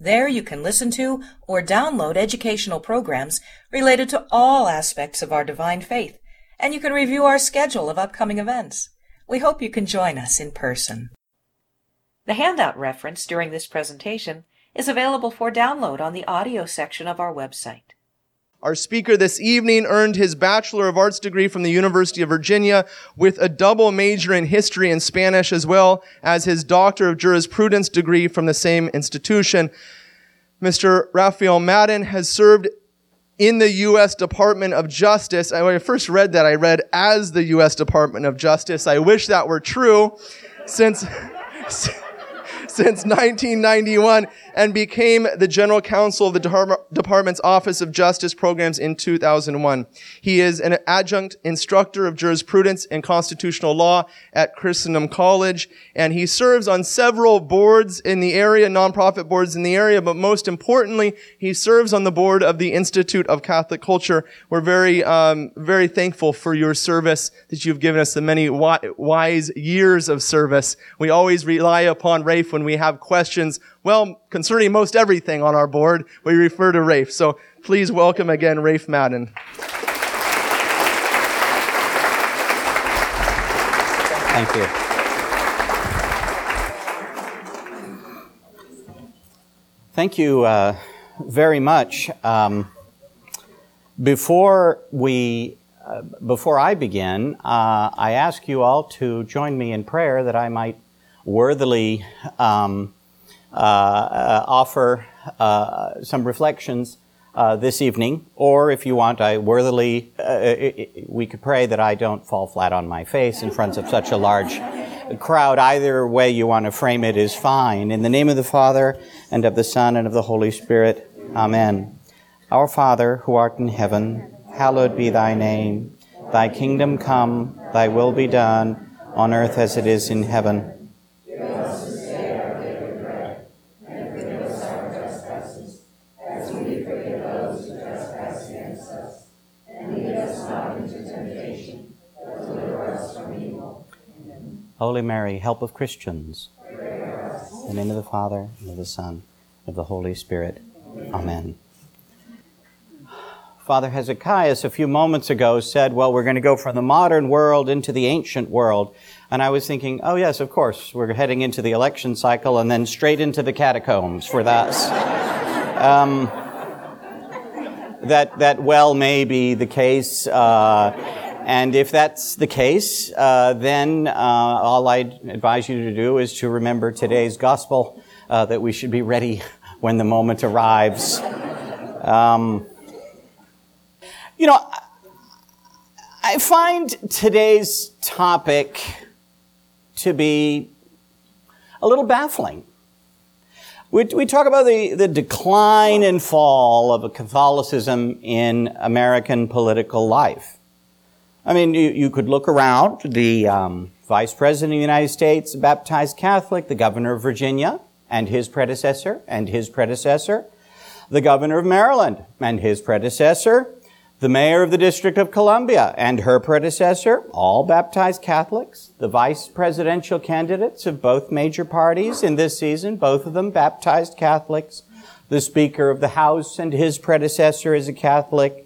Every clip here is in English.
There you can listen to or download educational programs related to all aspects of our divine faith, and you can review our schedule of upcoming events. We hope you can join us in person. The handout reference during this presentation is available for download on the audio section of our website. Our speaker this evening earned his Bachelor of Arts degree from the University of Virginia with a double major in history and Spanish as well as his Doctor of Jurisprudence degree from the same institution. Mr. Raphael Madden has served in the U.S. Department of Justice. When I first read that, I read as the U.S. Department of Justice. I wish that were true since since 1991 and became the general counsel of the department's Office of Justice Programs in 2001. He is an adjunct instructor of jurisprudence and constitutional law at Christendom College, and he serves on several boards in the area, nonprofit boards in the area, but most importantly, he serves on the board of the Institute of Catholic Culture. We're very, um, very thankful for your service that you've given us the many wise years of service. We always rely upon Rafe when we have questions well, concerning most everything on our board, we refer to Rafe. So please welcome again Rafe Madden. Thank you. Thank you uh, very much. Um, before we, uh, before I begin, uh, I ask you all to join me in prayer that I might worthily um, uh, uh, offer uh, some reflections this evening, or if you want, I worthily, we could pray that I don't fall flat on my face in front of such a large crowd. Either way you want to frame it is fine. In the name of the Father, and of the Son, and of the Holy Spirit. Amen. Our Father, who art in heaven, hallowed be thy name. Thy kingdom come, thy will be done, on earth as it is in heaven. Holy Mary, help of Christians. In the name of the Father, and of the Son, and of the Holy Spirit. Amen. Father Hezekiah, a few moments ago, said, Well, we're going to go from the modern world into the ancient world. And I was thinking, Oh, yes, of course, we're heading into the election cycle and then straight into the catacombs for that. um, that, that well may be the case. Uh, and if that's the case, uh, then uh, all I advise you to do is to remember today's gospel uh, that we should be ready when the moment arrives. Um, you know, I find today's topic to be a little baffling. We, we talk about the, the decline and fall of Catholicism in American political life. I mean, you, you could look around. The um, Vice President of the United States, baptized Catholic, the Governor of Virginia, and his predecessor, and his predecessor, the Governor of Maryland, and his predecessor, the Mayor of the District of Columbia, and her predecessor, all baptized Catholics, the Vice Presidential candidates of both major parties in this season, both of them baptized Catholics, the Speaker of the House and his predecessor is a Catholic,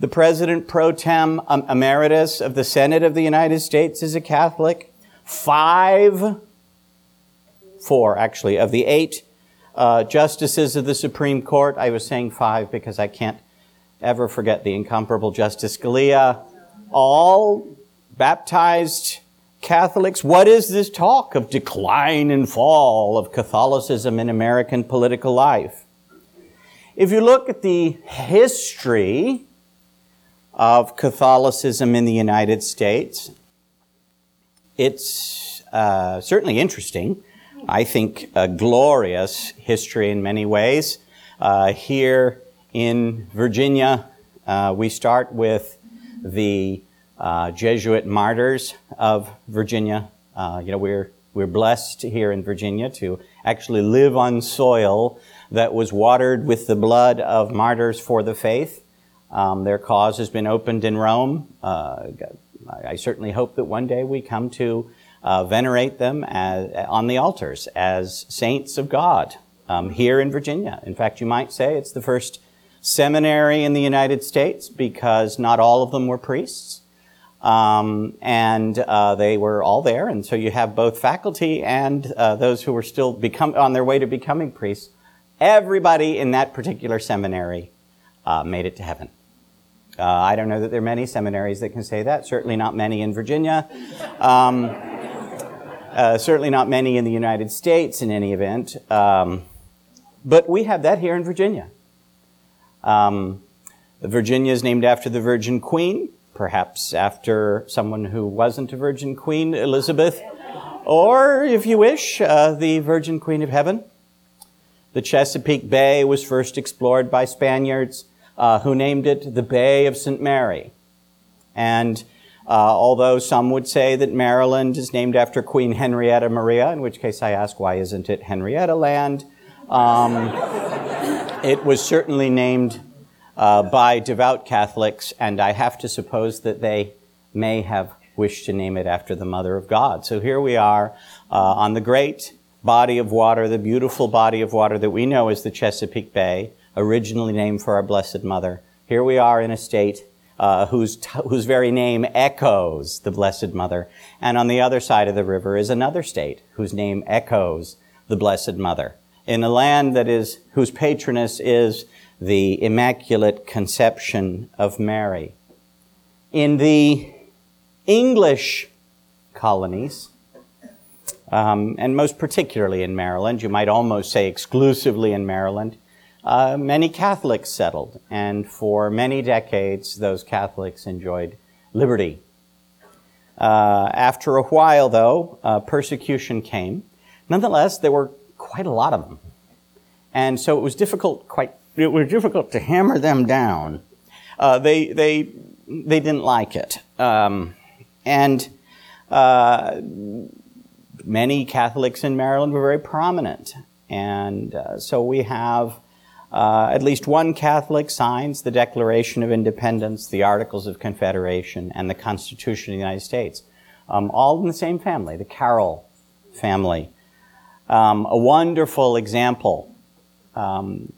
the president pro tem um, emeritus of the Senate of the United States is a Catholic. Five, four actually, of the eight uh, justices of the Supreme Court, I was saying five because I can't ever forget the incomparable Justice Scalia, all baptized Catholics. What is this talk of decline and fall of Catholicism in American political life? If you look at the history of Catholicism in the United States. It's uh, certainly interesting. I think a glorious history in many ways. Uh, here in Virginia, uh, we start with the uh, Jesuit martyrs of Virginia. Uh, you know, we're, we're blessed here in Virginia to actually live on soil that was watered with the blood of martyrs for the faith. Um, their cause has been opened in Rome. Uh, I certainly hope that one day we come to uh, venerate them as, on the altars as saints of God um, here in Virginia. In fact, you might say it's the first seminary in the United States because not all of them were priests. Um, and uh, they were all there, and so you have both faculty and uh, those who were still become on their way to becoming priests. Everybody in that particular seminary uh, made it to heaven. Uh, I don't know that there are many seminaries that can say that. Certainly not many in Virginia. Um, uh, certainly not many in the United States, in any event. Um, but we have that here in Virginia. Um, Virginia is named after the Virgin Queen perhaps after someone who wasn't a virgin queen, Elizabeth, or, if you wish, uh, the Virgin Queen of Heaven. The Chesapeake Bay was first explored by Spaniards uh, who named it the Bay of St. Mary. And uh, although some would say that Maryland is named after Queen Henrietta Maria, in which case I ask, why isn't it Henrietta Land? Um, it was certainly named uh, by devout Catholics, and I have to suppose that they may have wished to name it after the Mother of God. So here we are uh, on the great body of water, the beautiful body of water that we know as the Chesapeake Bay, originally named for our Blessed Mother. Here we are in a state uh, whose, t- whose very name echoes the Blessed Mother. And on the other side of the river is another state whose name echoes the Blessed Mother. In a land that is, whose patroness is the Immaculate Conception of Mary. In the English colonies, um, and most particularly in Maryland, you might almost say exclusively in Maryland, uh, many Catholics settled, and for many decades, those Catholics enjoyed liberty. Uh, after a while, though, uh, persecution came. Nonetheless, there were quite a lot of them. And so it was difficult, quite it was difficult to hammer them down. Uh, they, they, they didn't like it. Um, and uh, many Catholics in Maryland were very prominent. And uh, so we have uh, at least one Catholic signs the Declaration of Independence, the Articles of Confederation, and the Constitution of the United States. Um, all in the same family, the Carroll family. Um, a wonderful example um,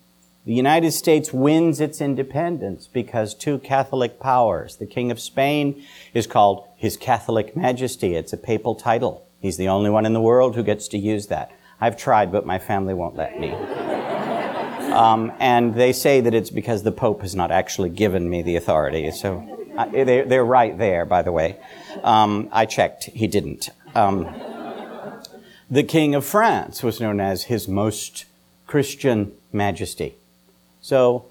the United States wins its independence because two Catholic powers, the King of Spain is called His Catholic Majesty. It's a papal title. He's the only one in the world who gets to use that. I've tried, but my family won't let me. Um, and they say that it's because the Pope has not actually given me the authority. So uh, they're, they're, right there, by the way. Um, I checked, he didn't. Um, the King of France was known as His Most Christian Majesty. So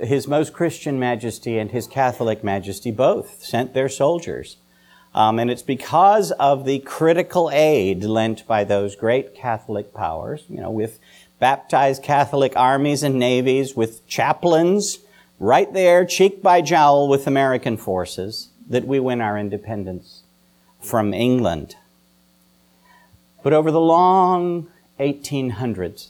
His Most Christian Majesty and His Catholic Majesty both sent their soldiers. Um, and it's because of the critical aid lent by those great Catholic powers, you know, with baptized Catholic armies and navies, with chaplains right there, cheek by jowl with American forces, that we win our independence from England. But over the long 1800s,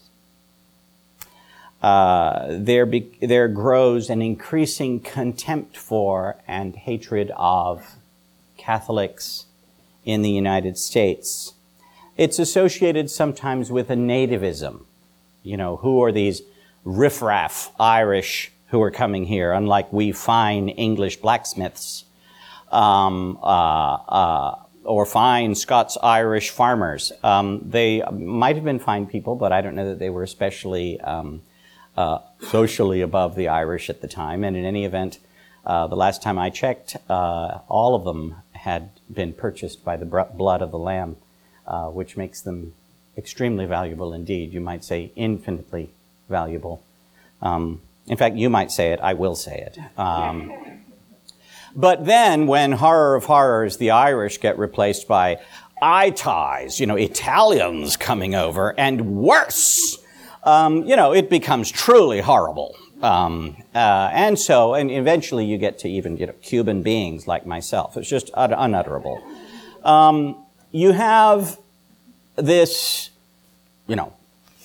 uh, there, be, there grows an increasing contempt for and hatred of Catholics in the United States. It's associated sometimes with a nativism. You know, who are these riffraff Irish who are coming here, unlike we fine English blacksmiths um, uh, uh, or fine Scots Irish farmers? Um, they might have been fine people, but I don't know that they were especially. Um, uh, socially above the Irish at the time. And in any event, uh, the last time I checked, uh, all of them had been purchased by the blood of the Lamb, uh, which makes them extremely valuable indeed. You might say infinitely valuable. Um, in fact, you might say it, I will say it. Um, but then, when horror of horrors, the Irish get replaced by eye ties, you know, Italians coming over, and worse, um, you know, it becomes truly horrible. Um, uh, and so, and eventually you get to even you know, Cuban beings like myself. It's just un- unutterable. Um, you have this, you know,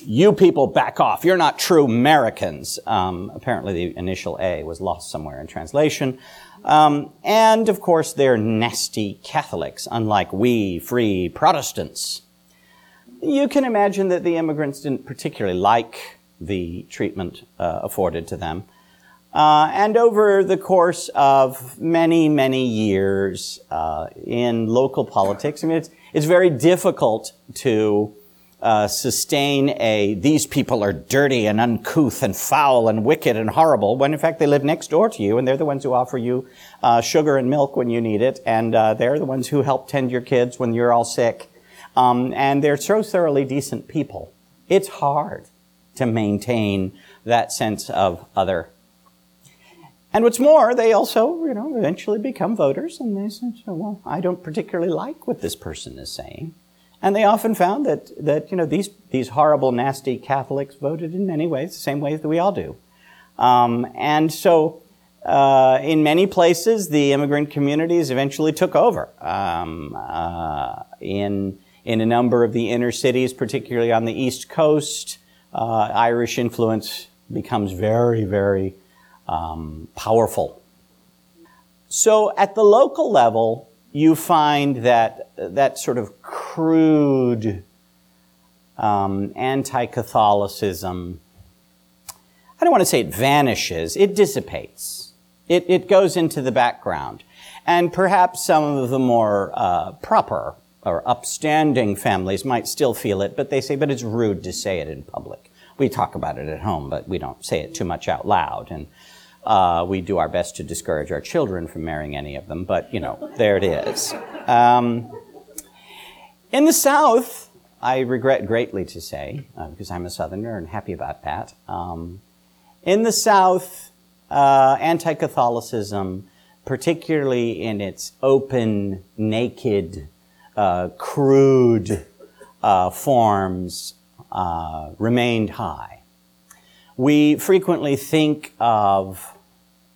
you people back off. You're not true Americans. Um, apparently, the initial A was lost somewhere in translation. Um, and of course, they're nasty Catholics, unlike we free Protestants. You can imagine that the immigrants didn't particularly like the treatment uh, afforded to them. Uh, and over the course of many, many years uh, in local politics, I mean, it's, it's very difficult to uh, sustain a these people are dirty and uncouth and foul and wicked and horrible when in fact they live next door to you and they're the ones who offer you uh, sugar and milk when you need it and uh, they're the ones who help tend your kids when you're all sick um, and they're so thoroughly decent people. It's hard to maintain that sense of other. And what's more, they also, you know, eventually become voters and they say, well, I don't particularly like what this person is saying. And they often found that, that you know, these, these horrible, nasty Catholics voted in many ways, the same ways that we all do. Um, and so, uh, in many places, the immigrant communities eventually took over. Um, uh, in, in a number of the inner cities, particularly on the East Coast, uh, Irish influence becomes very, very um, powerful. So at the local level, you find that that sort of crude um, anti-Catholicism. I don't want to say it vanishes; it dissipates. It, it goes into the background, and perhaps some of the more uh, proper or upstanding families might still feel it, but they say, but it's rude to say it in public. We talk about it at home, but we don't say it too much out loud. And uh, we do our best to discourage our children from marrying any of them, but you know, there it is. Um, in the South, I regret greatly to say, uh, because I'm a Southerner and happy about that, um, in the South, uh, anti Catholicism, particularly in its open, naked, uh, crude uh, forms uh, remained high. We frequently think of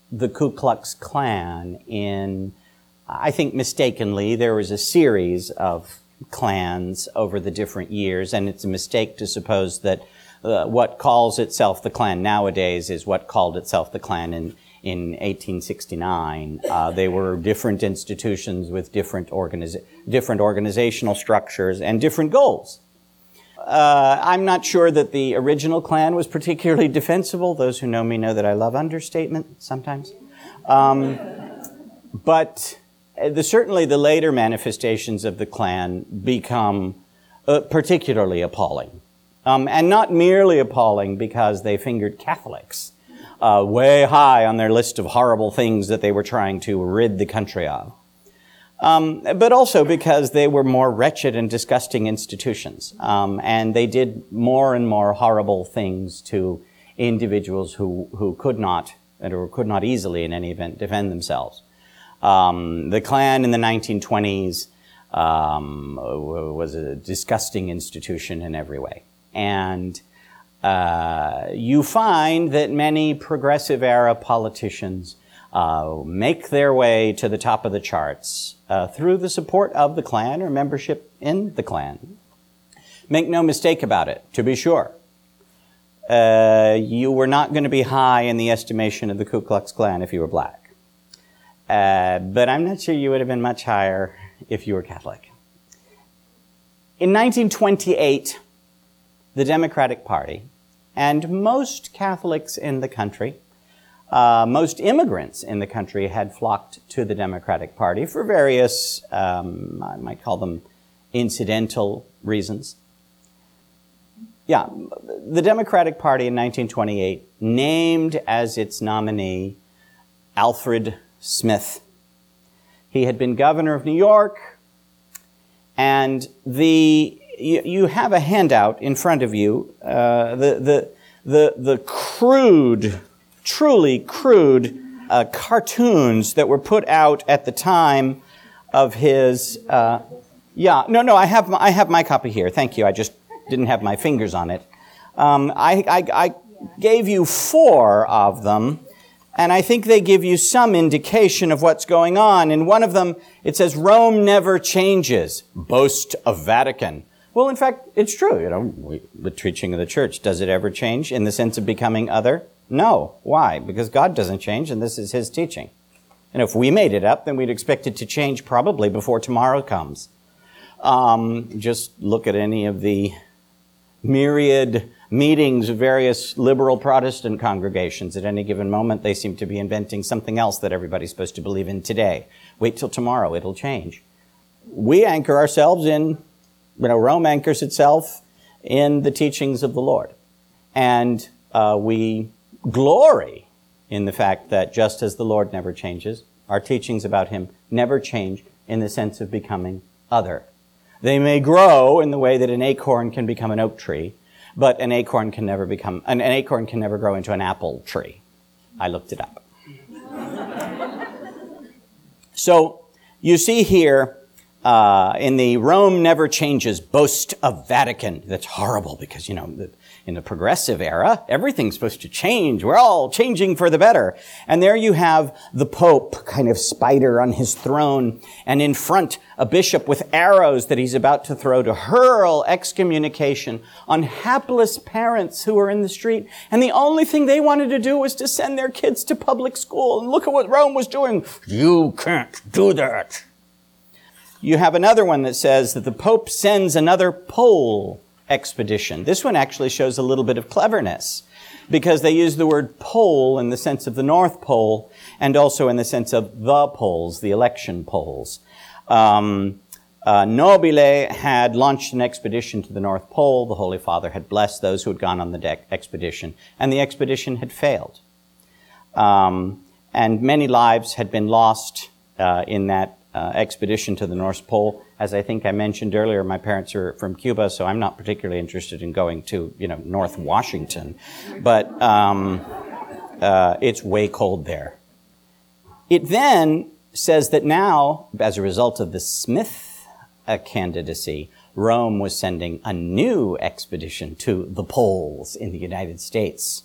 the Ku Klux Klan in, I think mistakenly, there was a series of clans over the different years, and it's a mistake to suppose that uh, what calls itself the Klan nowadays is what called itself the Klan in in 1869. Uh, they were different institutions with different, organiza- different organizational structures and different goals. Uh, I'm not sure that the original Klan was particularly defensible. Those who know me know that I love understatement sometimes. Um, but the, certainly the later manifestations of the Klan become uh, particularly appalling. Um, and not merely appalling because they fingered Catholics uh, way high on their list of horrible things that they were trying to rid the country of. Um, but also because they were more wretched and disgusting institutions. Um, and they did more and more horrible things to individuals who, who could not, or could not easily in any event, defend themselves. Um, the Klan in the 1920s um, was a disgusting institution in every way. And uh, you find that many progressive era politicians uh, make their way to the top of the charts uh, through the support of the Klan or membership in the Klan. Make no mistake about it, to be sure. Uh, you were not going to be high in the estimation of the Ku Klux Klan if you were black. Uh, but I'm not sure you would have been much higher if you were Catholic. In 1928, the Democratic Party and most Catholics in the country, uh, most immigrants in the country had flocked to the Democratic Party for various, um, I might call them incidental reasons. Yeah, the Democratic Party in 1928 named as its nominee Alfred Smith. He had been governor of New York, and the you, have a handout in front of you. Uh, the, the, the, the crude, truly crude uh, cartoons that were put out at the time of his. Uh, yeah, no, no, I have, my, I have my copy here. Thank you. I just didn't have my fingers on it. Um, I, I, I, gave you four of them, and I think they give you some indication of what's going on. In one of them, it says, Rome never changes. Boast of Vatican. Well, in fact, it's true. You know, we, the teaching of the church, does it ever change in the sense of becoming other? No. Why? Because God doesn't change, and this is His teaching. And if we made it up, then we'd expect it to change probably before tomorrow comes. Um, just look at any of the myriad meetings of various liberal Protestant congregations. At any given moment, they seem to be inventing something else that everybody's supposed to believe in today. Wait till tomorrow, it'll change. We anchor ourselves in, you know, Rome anchors itself in the teachings of the Lord. And uh, we glory in the fact that just as the Lord never changes, our teachings about Him never change in the sense of becoming other. They may grow in the way that an acorn can become an oak tree, but an acorn can never become, an, an acorn can never grow into an apple tree. I looked it up. so you see here uh, in the Rome never changes boast of Vatican. That's horrible because, you know, the, in the progressive era, everything's supposed to change. We're all changing for the better. And there you have the Pope, kind of spider on his throne, and in front, a bishop with arrows that he's about to throw to hurl excommunication on hapless parents who are in the street. And the only thing they wanted to do was to send their kids to public school. And look at what Rome was doing. You can't do that. You have another one that says that the Pope sends another pole expedition. This one actually shows a little bit of cleverness because they use the word pole in the sense of the North Pole and also in the sense of the polls, the election polls. Um, uh, Nobile had launched an expedition to the North Pole. The Holy Father had blessed those who had gone on the expedition, and the expedition had failed. Um, and many lives had been lost uh, in that uh, expedition to the North Pole. As I think I mentioned earlier, my parents are from Cuba, so I'm not particularly interested in going to, you know, North Washington. But um, uh, it's way cold there. It then says that now, as a result of the Smith uh, candidacy, Rome was sending a new expedition to the poles in the United States.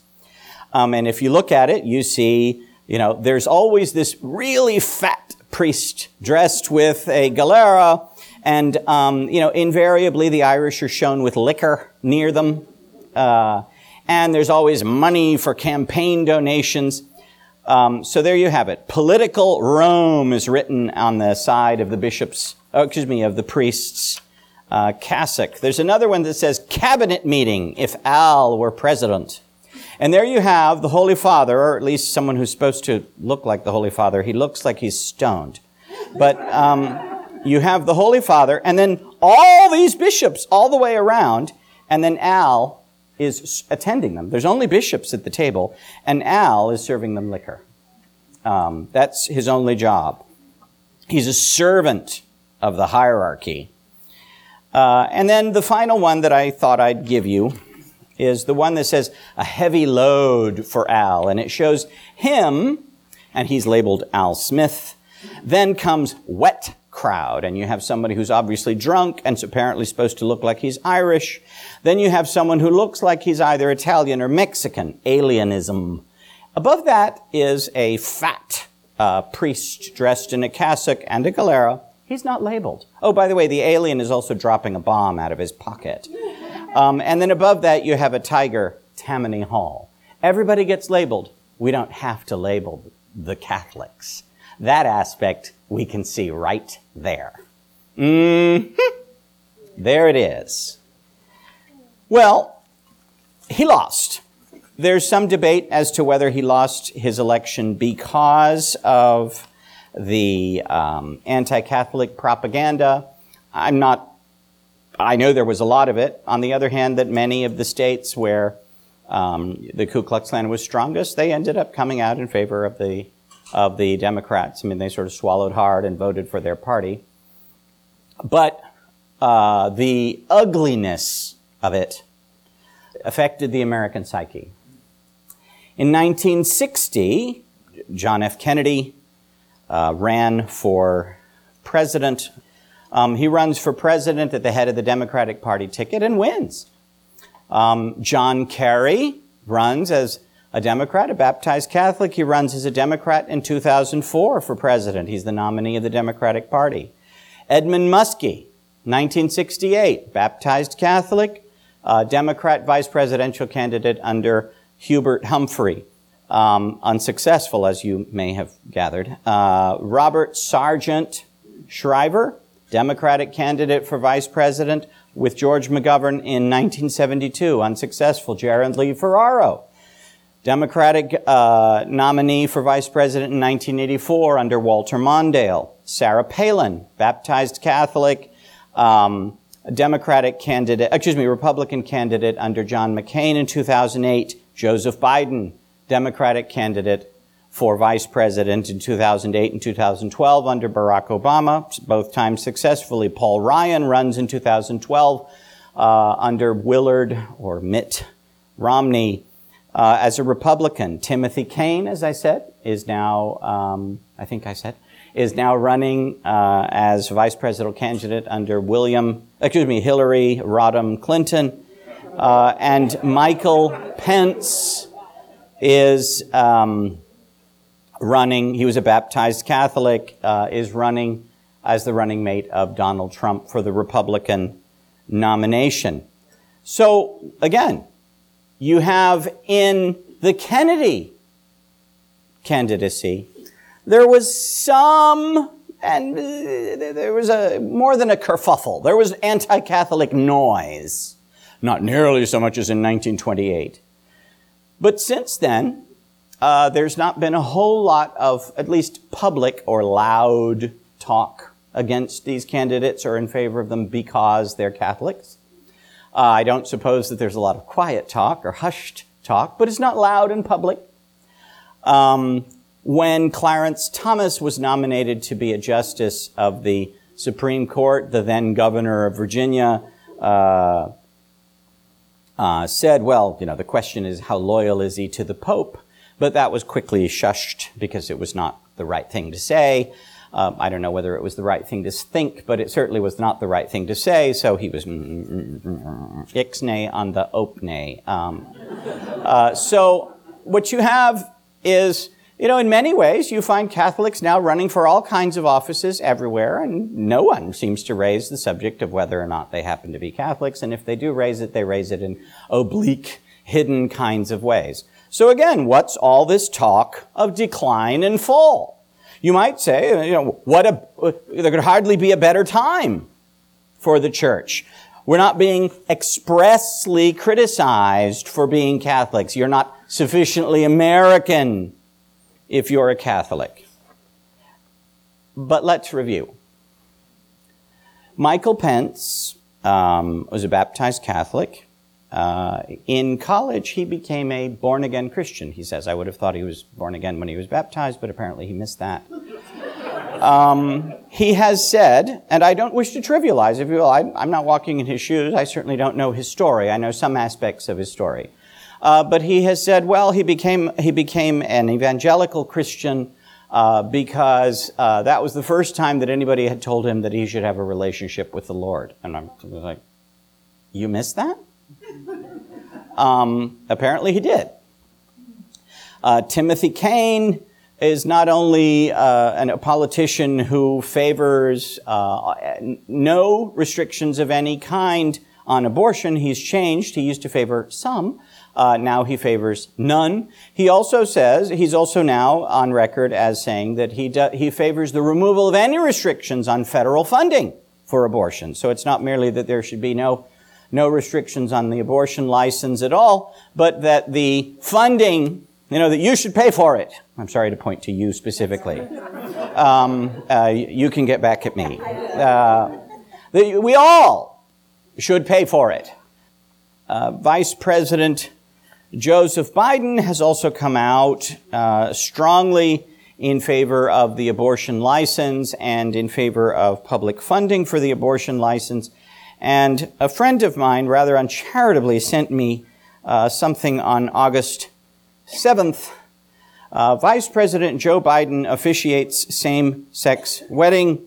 Um, and if you look at it, you see, you know, there's always this really fat priest dressed with a galera, and um, you know, invariably the Irish are shown with liquor near them, uh, and there's always money for campaign donations. Um, so there you have it. Political Rome is written on the side of the bishop's, oh, excuse me, of the priest's uh, cassock. There's another one that says cabinet meeting if Al were president. And there you have the Holy Father, or at least someone who's supposed to look like the Holy Father. He looks like he's stoned. But um, you have the Holy Father, and then all these bishops all the way around, and then Al is attending them. There's only bishops at the table, and Al is serving them liquor. Um, that's his only job. He's a servant of the hierarchy. Uh, and then the final one that I thought I'd give you is the one that says a heavy load for Al, and it shows him, and he's labeled Al Smith. Then comes wet crowd, and you have somebody who's obviously drunk and apparently supposed to look like he's Irish. Then you have someone who looks like he's either Italian or Mexican, alienism. Above that is a fat uh, priest dressed in a cassock and a galera. He's not labeled. Oh, by the way, the alien is also dropping a bomb out of his pocket. Um, and then above that, you have a tiger, Tammany Hall. Everybody gets labeled. We don't have to label the Catholics. That aspect we can see right there. Mm-hmm. There it is. Well, he lost. There's some debate as to whether he lost his election because of the um, anti Catholic propaganda. I'm not I know there was a lot of it. On the other hand, that many of the states where um, the Ku Klux Klan was strongest, they ended up coming out in favor of the of the Democrats. I mean, they sort of swallowed hard and voted for their party. But uh, the ugliness of it affected the American psyche. In 1960, John F. Kennedy uh, ran for president um, he runs for president at the head of the Democratic Party ticket and wins. Um, John Kerry, runs as a Democrat, a baptized Catholic. He runs as a Democrat in 2004 for president. He's the nominee of the Democratic Party. Edmund Muskie, 1968, baptized Catholic, uh, Democrat vice presidential candidate under Hubert Humphrey. Um, unsuccessful, as you may have gathered. Uh, Robert Sargent Shriver, Democratic candidate for vice president with George McGovern in 1972, unsuccessful. Geraldine Ferraro, Democratic uh, nominee for vice president in 1984 under Walter Mondale. Sarah Palin, baptized Catholic, um, Democratic candidate, excuse me, Republican candidate under John McCain in 2008. Joseph Biden, Democratic candidate for vice president in 2008 and 2012 under Barack Obama, both times successfully. Paul Ryan runs in 2012 uh, under Willard or Mitt Romney uh, as a Republican. Timothy Kaine, as I said, is now, um, I think I said, is now running uh, as vice presidential candidate under William, excuse me, Hillary Rodham Clinton. Uh, and Michael Pence is um, running, he was a baptized Catholic, uh, is running as the running mate of Donald Trump for the Republican nomination. So, again, you have in the Kennedy candidacy, there was some, and uh, there was a more than a kerfuffle. There was anti-Catholic noise, not nearly so much as in 1928. But since then, uh, there's not been a whole lot of, at least public or loud talk against these candidates or in favor of them because they're Catholics. Uh, I don't suppose that there's a lot of quiet talk or hushed talk, but it's not loud and public. Um, when Clarence Thomas was nominated to be a justice of the Supreme Court, the then governor of Virginia uh, uh, said, well, you know, the question is how loyal is he to the Pope? But that was quickly shushed because it was not the right thing to say. Um, I don't know whether it was the right thing to think, but it certainly was not the right thing to say. So he was ixnay on the opnay. Um, uh, so what you have is, you know, in many ways, you find Catholics now running for all kinds of offices everywhere, and no one seems to raise the subject of whether or not they happen to be Catholics. And if they do raise it, they raise it in oblique, hidden kinds of ways. So again, what's all this talk of decline and fall? You might say, you know, what a, there could hardly be a better time for the church. We're not being expressly criticized for being Catholics. You're not sufficiently American if you're a Catholic. But let's review. Michael Pence um, was a baptized Catholic. Uh, in college, he became a born again Christian. He says, I would have thought he was born again when he was baptized, but apparently he missed that. Um, he has said, and I don't wish to trivialize, if you will, I, am not walking in his shoes. I certainly don't know his story. I know some aspects of his story. Uh, but he has said, well, he became, he became an evangelical Christian uh, because uh, that was the first time that anybody had told him that he should have a relationship with the Lord. And I'm like, you missed that? Um, apparently he did. Uh, Timothy Kaine is not only uh, an, a politician who favors uh, no restrictions of any kind on abortion. He's changed. He used to favor some. Uh, now he favors none. He also says, he's also now on record as saying that he, do, he favors the removal of any restrictions on federal funding for abortion. So it's not merely that there should be no no restrictions on the abortion license at all, but that the funding, you know, that you should pay for it. I'm sorry to point to you specifically. Um, uh, you can get back at me. Uh, we all should pay for it. Uh, Vice President Joseph Biden has also come out uh, strongly in favor of the abortion license and in favor of public funding for the abortion license. And a friend of mine, rather uncharitably, sent me uh, something on August 7th. Uh, Vice President Joe Biden officiates same sex wedding.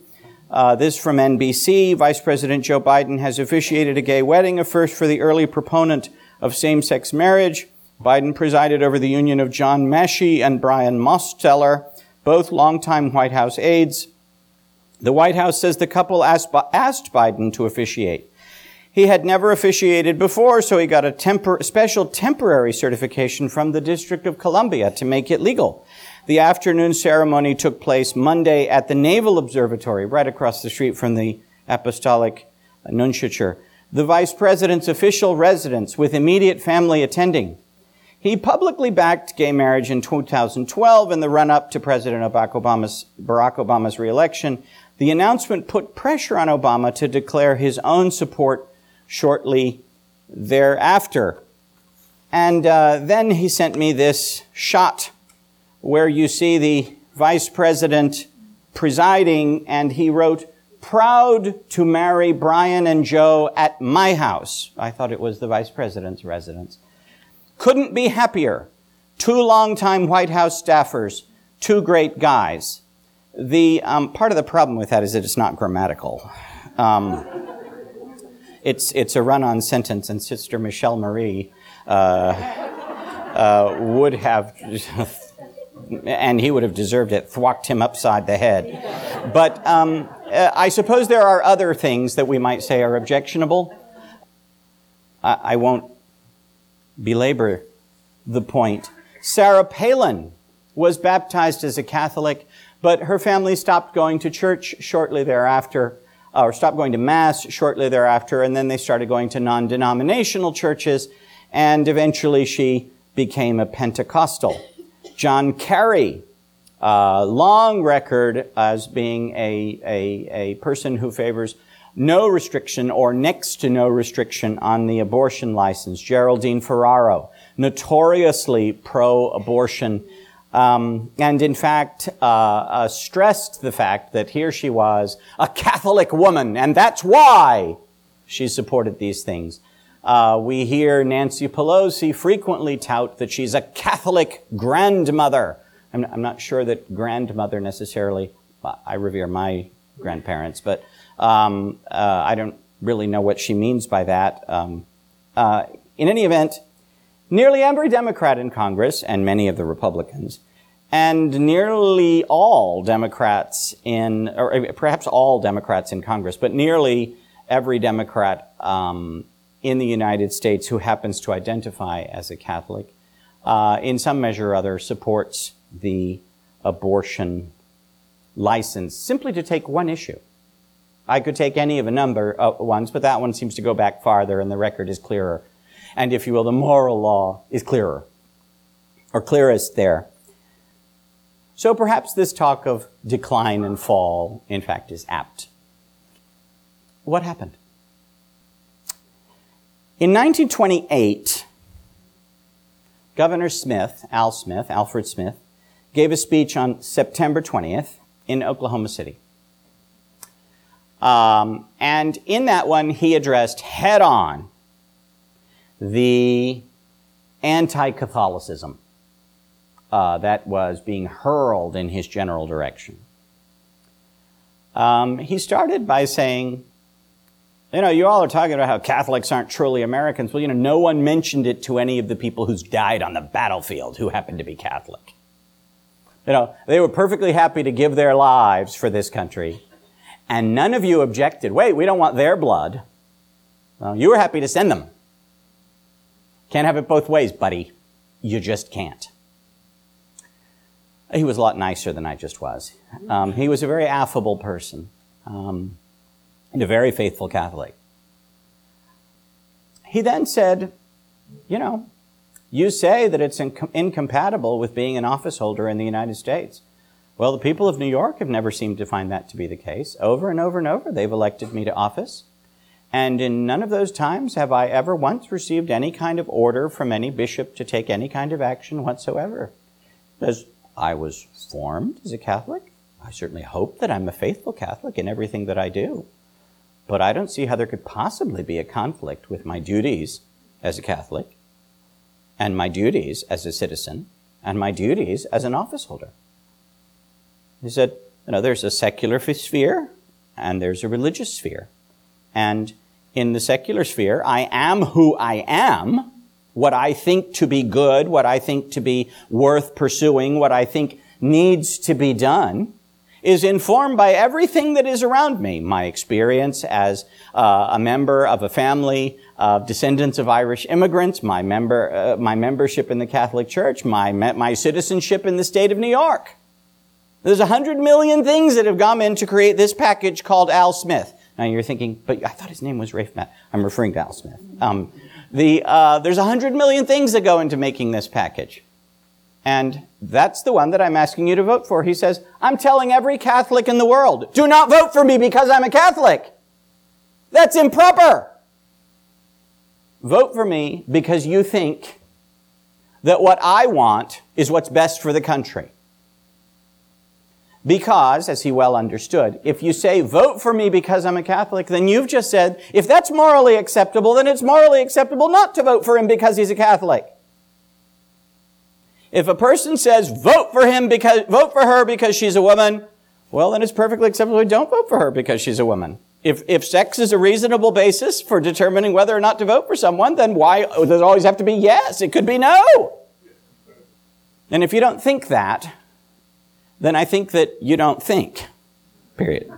Uh, this from NBC. Vice President Joe Biden has officiated a gay wedding, a first for the early proponent of same sex marriage. Biden presided over the union of John Mahshie and Brian Mosteller, both longtime White House aides. The White House says the couple asked, Biden to officiate. He had never officiated before, so he got a tempor- special temporary certification from the District of Columbia to make it legal. The afternoon ceremony took place Monday at the Naval Observatory, right across the street from the Apostolic Nunciature. The Vice President's official residence with immediate family attending. He publicly backed gay marriage in 2012 in the run-up to President Barack Obama's, Barack Obama's reelection. The announcement put pressure on Obama to declare his own support shortly thereafter. And uh, then he sent me this shot where you see the vice president presiding, and he wrote, Proud to marry Brian and Joe at my house. I thought it was the vice president's residence. Couldn't be happier. Two longtime White House staffers, two great guys. The um, part of the problem with that is that it's not grammatical. Um, it's, it's a run on sentence, and Sister Michelle Marie uh, uh, would have, and he would have deserved it, thwacked him upside the head. But um, uh, I suppose there are other things that we might say are objectionable. I, I won't belabor the point. Sarah Palin was baptized as a Catholic, but her family stopped going to church shortly thereafter uh, or stopped going to Mass shortly thereafter, and then they started going to non denominational churches, and eventually she became a Pentecostal. John Kerry, uh, long record as being a, a, a person who favors no restriction or next to no restriction on the abortion license. Geraldine Ferraro, notoriously pro-abortion um, and in fact, uh, uh, stressed the fact that here she was, a Catholic woman, and that's why she supported these things. Uh, we hear Nancy Pelosi frequently tout that she's a Catholic grandmother. I'm, I'm not sure that grandmother necessarily, I revere my grandparents, but um, uh, I don't really know what she means by that. Um, uh, in any event, Nearly every Democrat in Congress, and many of the Republicans, and nearly all Democrats in, or perhaps all Democrats in Congress, but nearly every Democrat um, in the United States who happens to identify as a Catholic, uh, in some measure or other, supports the abortion license simply to take one issue. I could take any of a number of ones, but that one seems to go back farther and the record is clearer and if you will, the moral law is clearer, or clearest there. So perhaps this talk of decline and fall, in fact, is apt. What happened? In 1928, Governor Smith, Al Smith, Alfred Smith, gave a speech on September 20th in Oklahoma City. Um, and in that one, he addressed head on the anti Catholicism uh, that was being hurled in his general direction. Um, he started by saying, you know, you all are talking about how Catholics aren't truly Americans. Well, you know, no one mentioned it to any of the people who's died on the battlefield who happened to be Catholic. You know, they were perfectly happy to give their lives for this country, and none of you objected. Wait, we don't want their blood. Well, you were happy to send them. Can't have it both ways, buddy. You just can't. He was a lot nicer than I just was. Um, he was a very affable person um, and a very faithful Catholic. He then said, You know, you say that it's inc- incompatible with being an office holder in the United States. Well, the people of New York have never seemed to find that to be the case. Over and over and over, they've elected me to office. And in none of those times have I ever once received any kind of order from any bishop to take any kind of action whatsoever. As I was formed as a Catholic, I certainly hope that I'm a faithful Catholic in everything that I do. But I don't see how there could possibly be a conflict with my duties as a Catholic, and my duties as a citizen, and my duties as an office holder. He said, you know, there's a secular sphere, and there's a religious sphere. And in the secular sphere, I am who I am, what I think to be good, what I think to be worth pursuing, what I think needs to be done, is informed by everything that is around me. My experience as uh, a member of a family of descendants of Irish immigrants, my member, uh, my membership in the Catholic Church, my my citizenship in the state of New York. There's a hundred million things that have gone in to create this package called Al Smith. Now you're thinking, but I thought his name was Rafe Matt. I'm referring to Al Smith. Um, the, uh, there's a hundred million things that go into making this package. And that's the one that I'm asking you to vote for. He says, I'm telling every Catholic in the world, do not vote for me because I'm a Catholic. That's improper. Vote for me because you think that what I want is what's best for the country. Because, as he well understood, if you say, vote for me because I'm a Catholic, then you've just said, if that's morally acceptable, then it's morally acceptable not to vote for him because he's a Catholic. If a person says, vote for him because, vote for her because she's a woman, well, then it's perfectly acceptable. Don't vote for her because she's a woman. If, if sex is a reasonable basis for determining whether or not to vote for someone, then why does it always have to be yes? It could be no. And if you don't think that, then I think that you don't think. Period.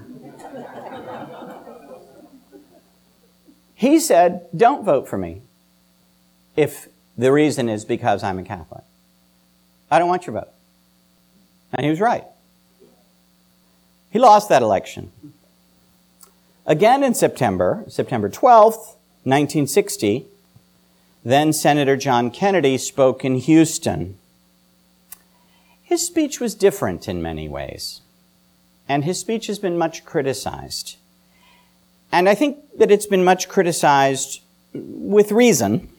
he said, Don't vote for me if the reason is because I'm a Catholic. I don't want your vote. And he was right. He lost that election. Again in September, September 12th, 1960, then Senator John Kennedy spoke in Houston. His speech was different in many ways, and his speech has been much criticized. And I think that it's been much criticized with reason.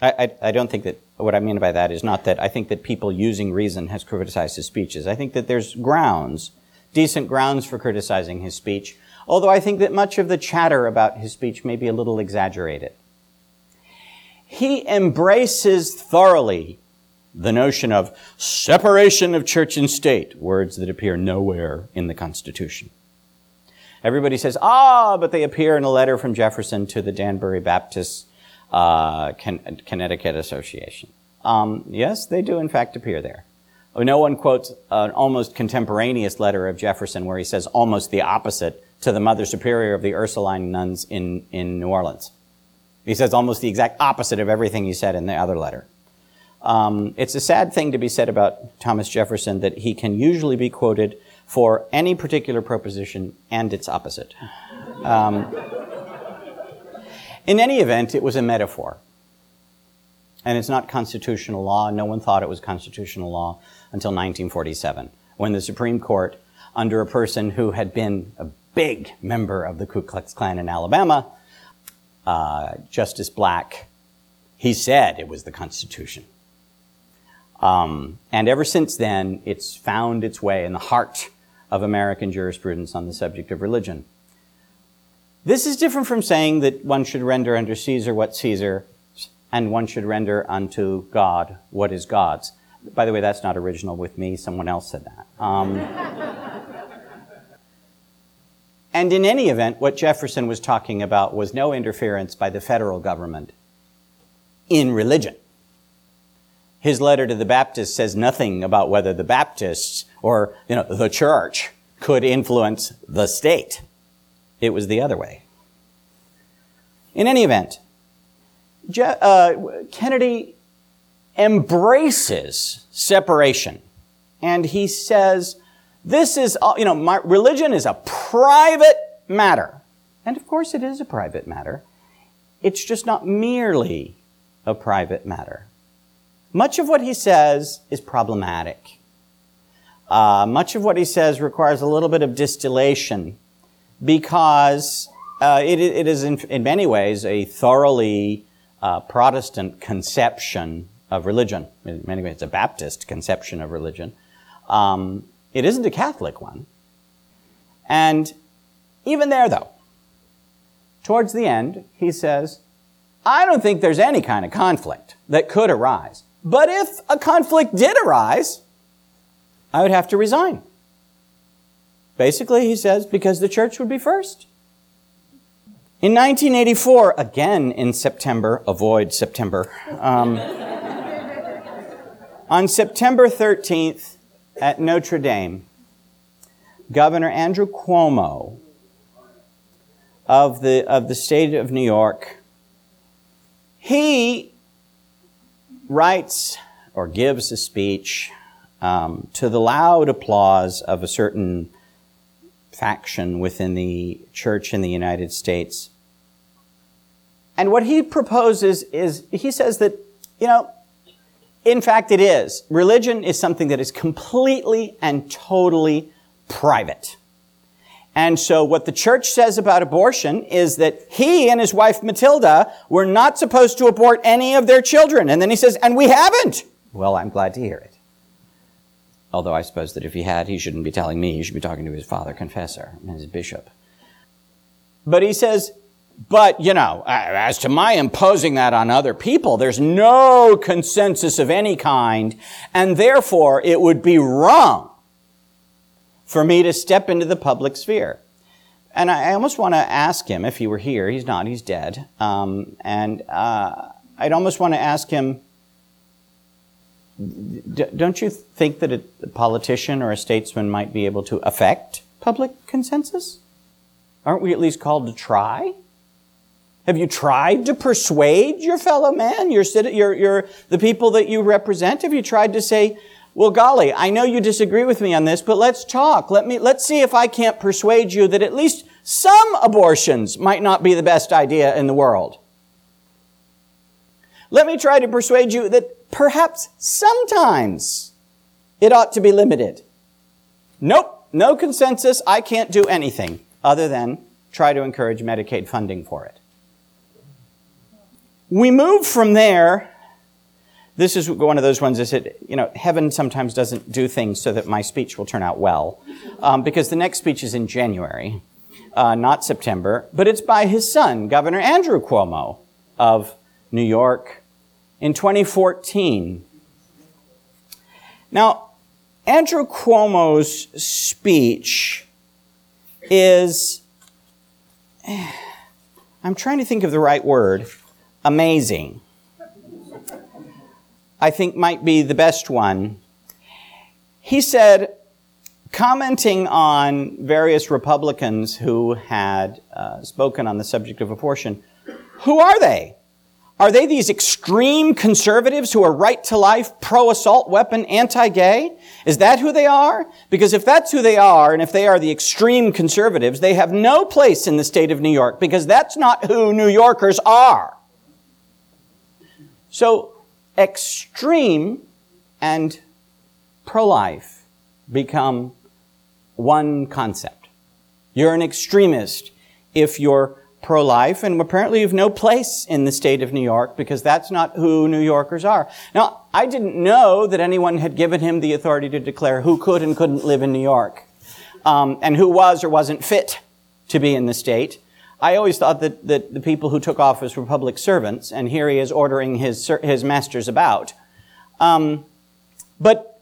I, I, I, don't think that what I mean by that is not that I think that people using reason has criticized his speeches. I think that there's grounds, decent grounds for criticizing his speech, although I think that much of the chatter about his speech may be a little exaggerated. He embraces thoroughly the notion of separation of church and state, words that appear nowhere in the Constitution. Everybody says, ah, but they appear in a letter from Jefferson to the Danbury Baptist uh, Connecticut Association. Um, yes, they do in fact appear there. No one quotes an almost contemporaneous letter of Jefferson where he says almost the opposite to the Mother Superior of the Ursuline nuns in, in New Orleans. He says almost the exact opposite of everything he said in the other letter. Um, it's a sad thing to be said about Thomas Jefferson that he can usually be quoted for any particular proposition and its opposite. Um, in any event, it was a metaphor. And it's not constitutional law. No one thought it was constitutional law until 1947, when the Supreme Court, under a person who had been a big member of the Ku Klux Klan in Alabama, uh, Justice Black, he said it was the Constitution. Um, and ever since then, it's found its way in the heart of American jurisprudence on the subject of religion. This is different from saying that one should render unto Caesar what Caesar and one should render unto God what is God's. By the way, that's not original with me. Someone else said that. Um, and in any event, what Jefferson was talking about was no interference by the federal government in religion. His letter to the Baptists says nothing about whether the Baptists or, you know, the church could influence the state. It was the other way. In any event, Je- uh, Kennedy embraces separation. And he says, this is, you know, my, religion is a private matter. And of course it is a private matter. It's just not merely a private matter. Much of what he says is problematic. Uh, much of what he says requires a little bit of distillation because uh, it, it is, in, in, many ways, a thoroughly uh, Protestant conception of religion. In many ways, it's a Baptist conception of religion. Um, it isn't a Catholic one. And even there, though, towards the end, he says, I don't think there's any kind of conflict that could arise but if a conflict did arise, I would have to resign. Basically, he says, because the church would be first. In 1984, again in September, avoid September, um, on September 13th at Notre Dame, Governor Andrew Cuomo of the, of the state of New York, he writes or gives a speech um, to the loud applause of a certain faction within the church in the United States. And what he proposes is, he says that, you know, in fact it is. Religion is something that is completely and totally private. And so what the church says about abortion is that he and his wife Matilda were not supposed to abort any of their children. And then he says, and we haven't. Well, I'm glad to hear it. Although I suppose that if he had, he shouldn't be telling me. He should be talking to his father confessor, his bishop. But he says, but, you know, as to my imposing that on other people, there's no consensus of any kind, and therefore it would be wrong for me to step into the public sphere. And I almost want to ask him, if he were here, he's not, he's dead, um, and uh, I'd almost want to ask him, don't you think that a politician or a statesman might be able to affect public consensus? Aren't we at least called to try? Have you tried to persuade your fellow man, your, your, your, the people that you represent? Have you tried to say, well, golly, I know you disagree with me on this, but let's talk. Let me, let's see if I can't persuade you that at least some abortions might not be the best idea in the world. Let me try to persuade you that perhaps sometimes it ought to be limited. Nope, no consensus. I can't do anything other than try to encourage Medicaid funding for it. We move from there. This is one of those ones that said, you know, heaven sometimes doesn't do things so that my speech will turn out well. Um, because the next speech is in January, uh, not September, but it's by his son, Governor Andrew Cuomo of New York in 2014. Now, Andrew Cuomo's speech is, I'm trying to think of the right word, amazing. I think might be the best one. He said, commenting on various Republicans who had uh, spoken on the subject of abortion, who are they? Are they these extreme conservatives who are right to life, pro assault weapon, anti gay? Is that who they are? Because if that's who they are, and if they are the extreme conservatives, they have no place in the state of New York because that's not who New Yorkers are. So, extreme and pro life become one concept. You're an extremist if you're pro life, and apparently you've no place in the state of New York because that's not who New Yorkers are. Now, I didn't know that anyone had given him the authority to declare who could and couldn't live in New York, um, and who was or wasn't fit to be in the state. I always thought that, that the people who took office were public servants, and here he is ordering his, his masters about. Um, but,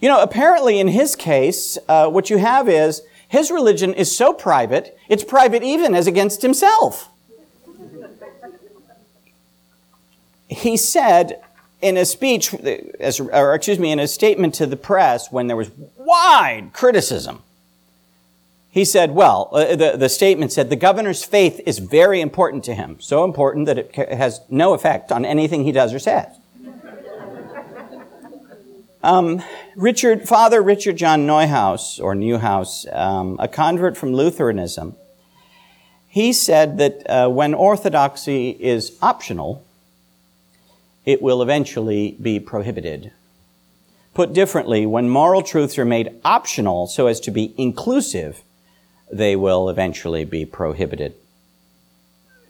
you know, apparently in his case, uh, what you have is his religion is so private, it's private even as against himself. He said in a speech, or excuse me, in a statement to the press when there was wide criticism, he said, well, uh, the, the statement said, the governor's faith is very important to him. So important that it has no effect on anything he does or says. Um, Richard, Father Richard John Neuhaus, or Newhouse, um, a convert from Lutheranism, he said that uh, when orthodoxy is optional, it will eventually be prohibited. Put differently, when moral truths are made optional so as to be inclusive, they will eventually be prohibited.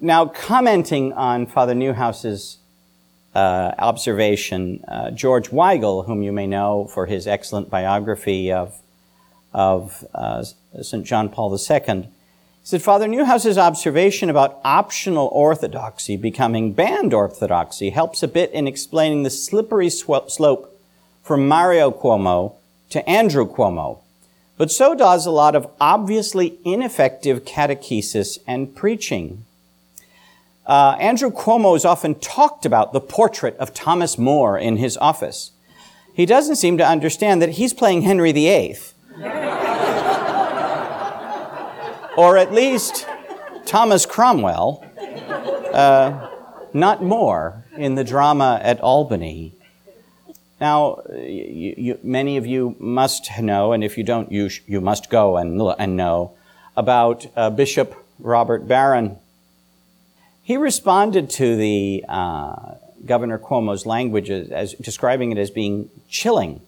Now, commenting on Father Newhouse's uh, observation. Uh, George Weigel, whom you may know for his excellent biography of, of uh, St. John Paul II, said Father Newhouse's observation about optional orthodoxy becoming banned orthodoxy helps a bit in explaining the slippery sw- slope from Mario Cuomo to Andrew Cuomo. But so does a lot of obviously ineffective catechesis and preaching. Uh, Andrew Cuomo has often talked about the portrait of Thomas More in his office. He doesn't seem to understand that he's playing Henry VIII. or at least Thomas Cromwell, uh, not More, in the drama at Albany. Now, you, you, many of you must know, and if you don't, you, sh- you must go and, and know, about uh, Bishop Robert Barron. He responded to the uh, Governor Cuomo's language as, as describing it as being chilling.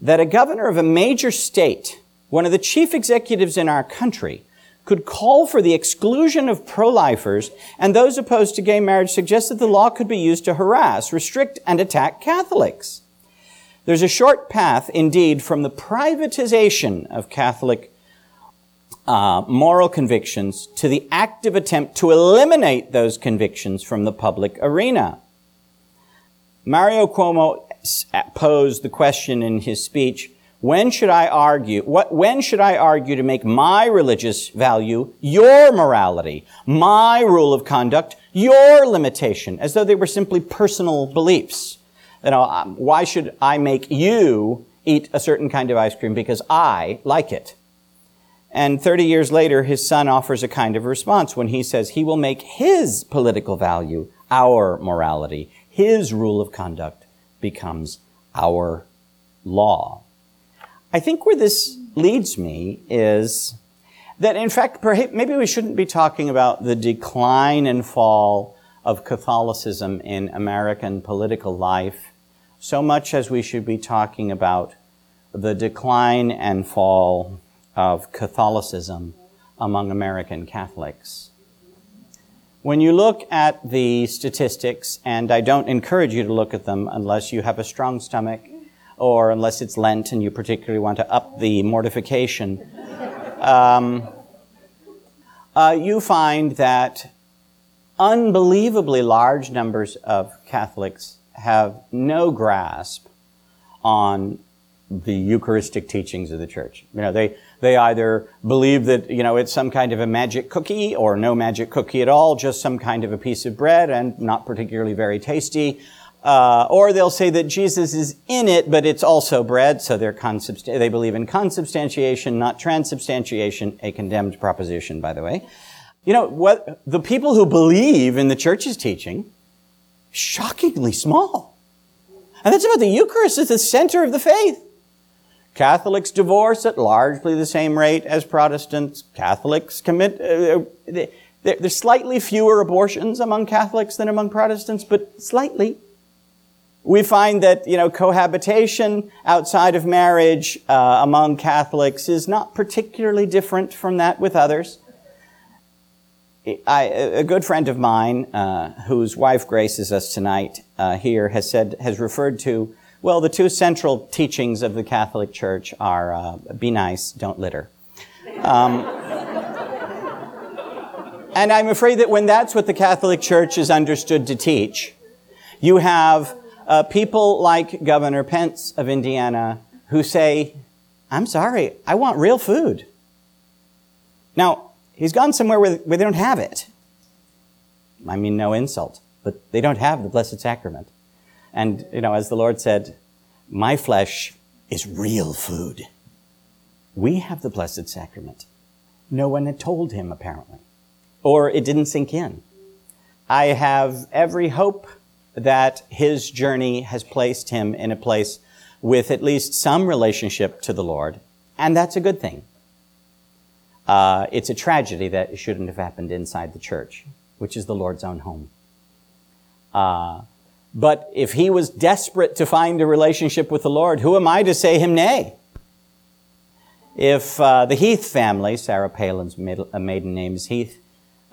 That a governor of a major state, one of the chief executives in our country, could call for the exclusion of pro-lifers and those opposed to gay marriage suggests that the law could be used to harass, restrict, and attack Catholics. There's a short path, indeed, from the privatization of Catholic uh, moral convictions to the active attempt to eliminate those convictions from the public arena. Mario Cuomo posed the question in his speech, when should I argue, what, when should I argue to make my religious value your morality, my rule of conduct your limitation, as though they were simply personal beliefs? You know, um, why should I make you eat a certain kind of ice cream because I like it? And 30 years later, his son offers a kind of response when he says he will make his political value our morality. His rule of conduct becomes our law. I think where this leads me is that, in fact, perhaps, maybe we shouldn't be talking about the decline and fall of Catholicism in American political life so much as we should be talking about the decline and fall of Catholicism among American Catholics. When you look at the statistics, and I don't encourage you to look at them unless you have a strong stomach or unless it's Lent and you particularly want to up the mortification, um, uh, you find that unbelievably large numbers of Catholics have no grasp on the Eucharistic teachings of the church. You know, they, they either believe that, you know, it's some kind of a magic cookie or no magic cookie at all, just some kind of a piece of bread and not particularly very tasty. Uh, or they'll say that Jesus is in it, but it's also bread, so they're consubst- they believe in consubstantiation, not transubstantiation, a condemned proposition, by the way. You know, what, the people who believe in the church's teaching, shockingly small. And that's about the Eucharist as the center of the faith. Catholics divorce at largely the same rate as Protestants. Catholics commit, uh, uh there's slightly fewer abortions among Catholics than among Protestants, but slightly. We find that, you know, cohabitation outside of marriage uh, among Catholics is not particularly different from that with others. I, a good friend of mine, uh, whose wife graces us tonight uh, here, has said, has referred to, well, the two central teachings of the Catholic Church are uh, be nice, don't litter. Um, and I'm afraid that when that's what the Catholic Church is understood to teach, you have uh, people like Governor Pence of Indiana who say, I'm sorry, I want real food. Now, he's gone somewhere where, where they don't have it. I mean, no insult, but they don't have the Blessed Sacrament. And, you know, as the Lord said, my flesh is real food. We have the Blessed Sacrament. No one had told him, apparently. Or it didn't sink in. I have every hope that his journey has placed him in a place with at least some relationship to the Lord, and that's a good thing. Uh, it's a tragedy that it shouldn't have happened inside the church, which is the Lord's own home. Uh, but if he was desperate to find a relationship with the Lord, who am I to say him nay? If uh, the Heath family, Sarah Palin's maiden name is Heath,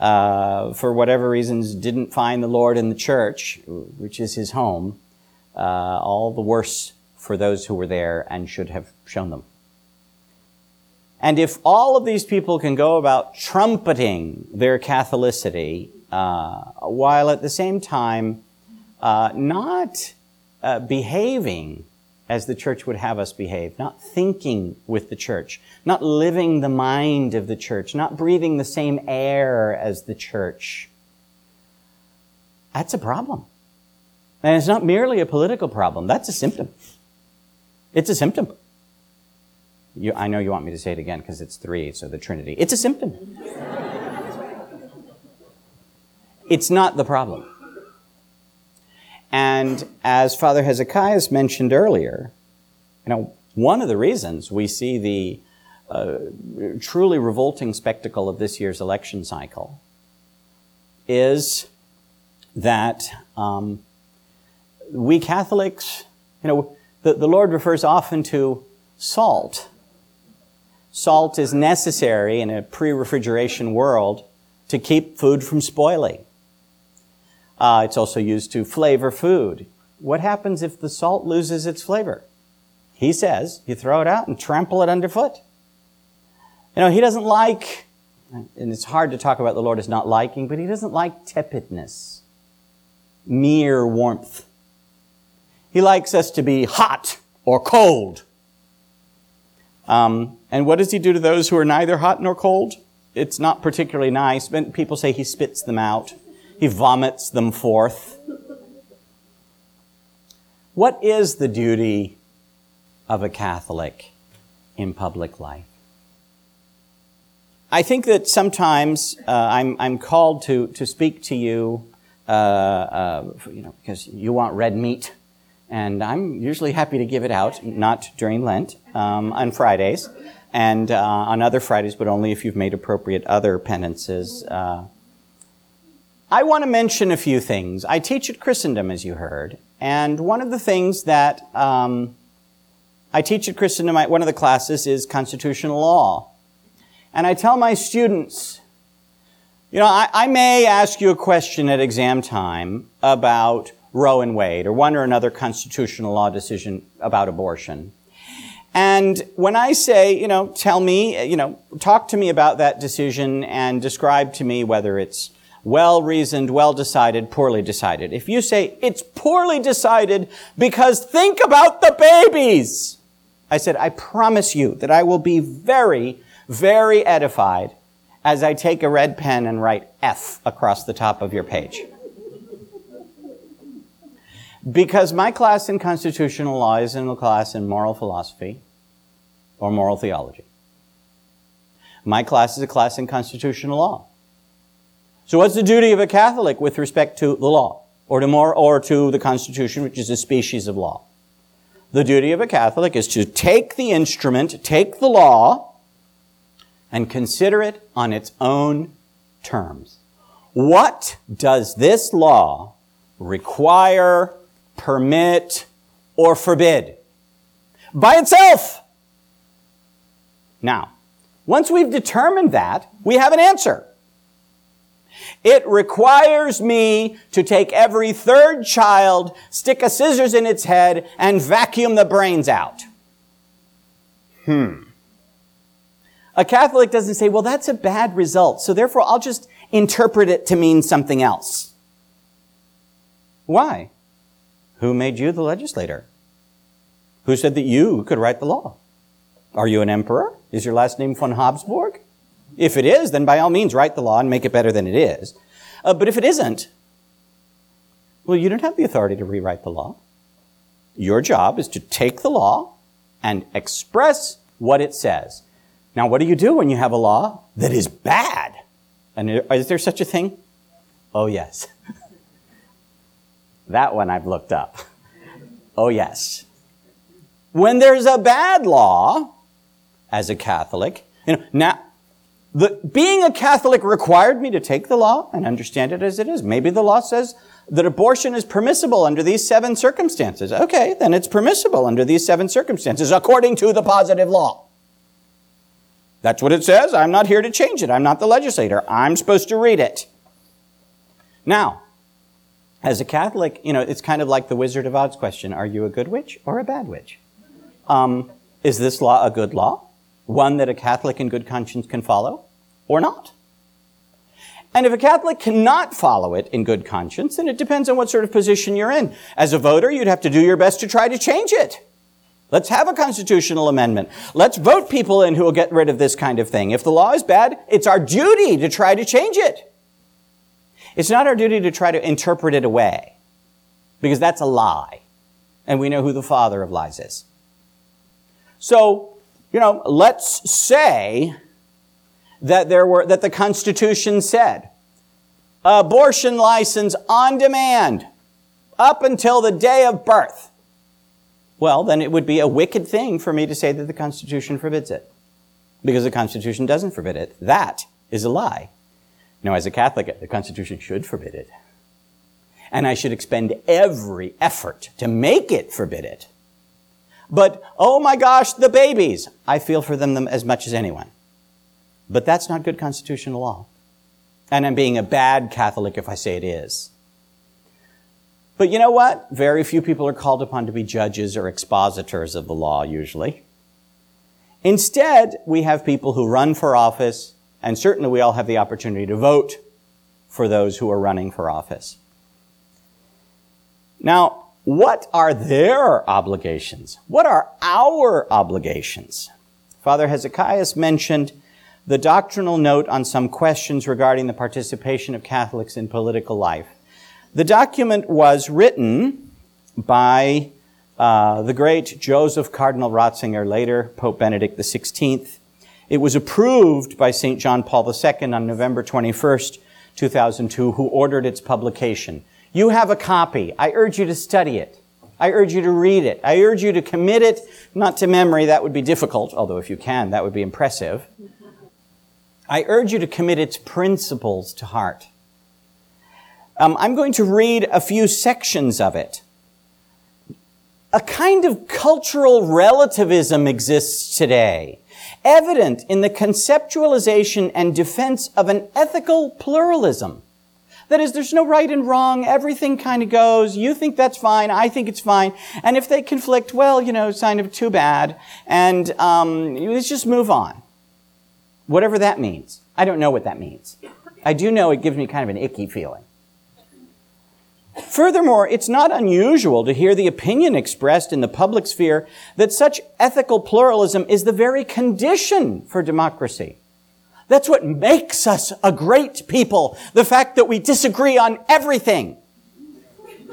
uh, for whatever reasons, didn't find the Lord in the church, which is his home, uh, all the worse for those who were there and should have shown them. And if all of these people can go about trumpeting their Catholicity, uh, while at the same time uh, not uh, behaving as the church would have us behave, not thinking with the church, not living the mind of the church, not breathing the same air as the church, That's a problem. And it's not merely a political problem, that's a symptom. It's a symptom. You, I know you want me to say it again because it's three, so the Trinity. It's a symptom. it's not the problem. And as Father Hezekiah has mentioned earlier, you know, one of the reasons we see the uh, truly revolting spectacle of this year's election cycle is that um, we Catholics, you know, the, the Lord refers often to salt. Salt is necessary in a pre refrigeration world to keep food from spoiling. Uh, it's also used to flavor food. What happens if the salt loses its flavor? He says you throw it out and trample it underfoot. You know, he doesn't like, and it's hard to talk about the Lord as not liking, but he doesn't like tepidness, mere warmth. He likes us to be hot or cold. Um, and what does he do to those who are neither hot nor cold? It's not particularly nice. People say he spits them out. He vomits them forth. What is the duty of a Catholic in public life? I think that sometimes uh, I'm, I'm called to, to speak to you, uh, uh, you know, because you want red meat and I'm usually happy to give it out, not during Lent, um, on Fridays, and uh, on other Fridays, but only if you've made appropriate other penances. I want to mention a few things. I teach at Christendom, as you heard, and one of the things that um, I teach at Christendom, one of the classes is constitutional law. And I tell my students, you know, I, I may ask you a question at exam time about Roe and Wade, or one or another constitutional law decision about abortion. And when I say, you know, tell me, you know, talk to me about that decision and describe to me whether it's well reasoned, well decided, poorly decided. If you say it's poorly decided because think about the babies, I said, I promise you that I will be very, very edified as I take a red pen and write F across the top of your page. Because my class in constitutional law is in a class in moral philosophy or moral theology. My class is a class in constitutional law. So what's the duty of a Catholic with respect to the law or to more, or to the Constitution, which is a species of law? The duty of a Catholic is to take the instrument, take the law, and consider it on its own terms. What does this law require permit, or forbid. By itself. Now, once we've determined that, we have an answer. It requires me to take every third child, stick a scissors in its head, and vacuum the brains out. Hmm. A Catholic doesn't say, well, that's a bad result, so therefore I'll just interpret it to mean something else. Why? Who made you the legislator? Who said that you could write the law? Are you an emperor? Is your last name von Habsburg? If it is, then by all means write the law and make it better than it is. Uh, but if it isn't, well, you don't have the authority to rewrite the law. Your job is to take the law and express what it says. Now, what do you do when you have a law that is bad? And is there such a thing? Oh, yes. That one I've looked up. Oh, yes. When there's a bad law, as a Catholic, you know, now, the, being a Catholic required me to take the law and understand it as it is. Maybe the law says that abortion is permissible under these seven circumstances. Okay, then it's permissible under these seven circumstances according to the positive law. That's what it says. I'm not here to change it. I'm not the legislator. I'm supposed to read it. Now, as a Catholic, you know, it's kind of like the Wizard of Oz question Are you a good witch or a bad witch? Um, is this law a good law? One that a Catholic in good conscience can follow or not? And if a Catholic cannot follow it in good conscience, then it depends on what sort of position you're in. As a voter, you'd have to do your best to try to change it. Let's have a constitutional amendment. Let's vote people in who will get rid of this kind of thing. If the law is bad, it's our duty to try to change it. It's not our duty to try to interpret it away, because that's a lie. And we know who the father of lies is. So, you know, let's say that there were, that the Constitution said, abortion license on demand up until the day of birth. Well, then it would be a wicked thing for me to say that the Constitution forbids it. Because the Constitution doesn't forbid it. That is a lie. Now, as a Catholic, the Constitution should forbid it. And I should expend every effort to make it forbid it. But, oh my gosh, the babies! I feel for them as much as anyone. But that's not good constitutional law. And I'm being a bad Catholic if I say it is. But you know what? Very few people are called upon to be judges or expositors of the law, usually. Instead, we have people who run for office, and certainly we all have the opportunity to vote for those who are running for office. Now, what are their obligations? What are our obligations? Father Hezekiah mentioned the doctrinal note on some questions regarding the participation of Catholics in political life. The document was written by uh, the great Joseph Cardinal Ratzinger, later Pope Benedict XVI. It was approved by St. John Paul II on November 21st, 2002, who ordered its publication. You have a copy. I urge you to study it. I urge you to read it. I urge you to commit it, not to memory, that would be difficult, although if you can, that would be impressive. I urge you to commit its principles to heart. Um, I'm going to read a few sections of it. A kind of cultural relativism exists today, evident in the conceptualization and defense of an ethical pluralism. That is, there's no right and wrong. Everything kind of goes. You think that's fine. I think it's fine. And if they conflict, well, you know, kind of too bad. And um, let's just move on. Whatever that means. I don't know what that means. I do know it gives me kind of an icky feeling. Furthermore, it's not unusual to hear the opinion expressed in the public sphere that such ethical pluralism is the very condition for democracy. That's what makes us a great people. The fact that we disagree on everything.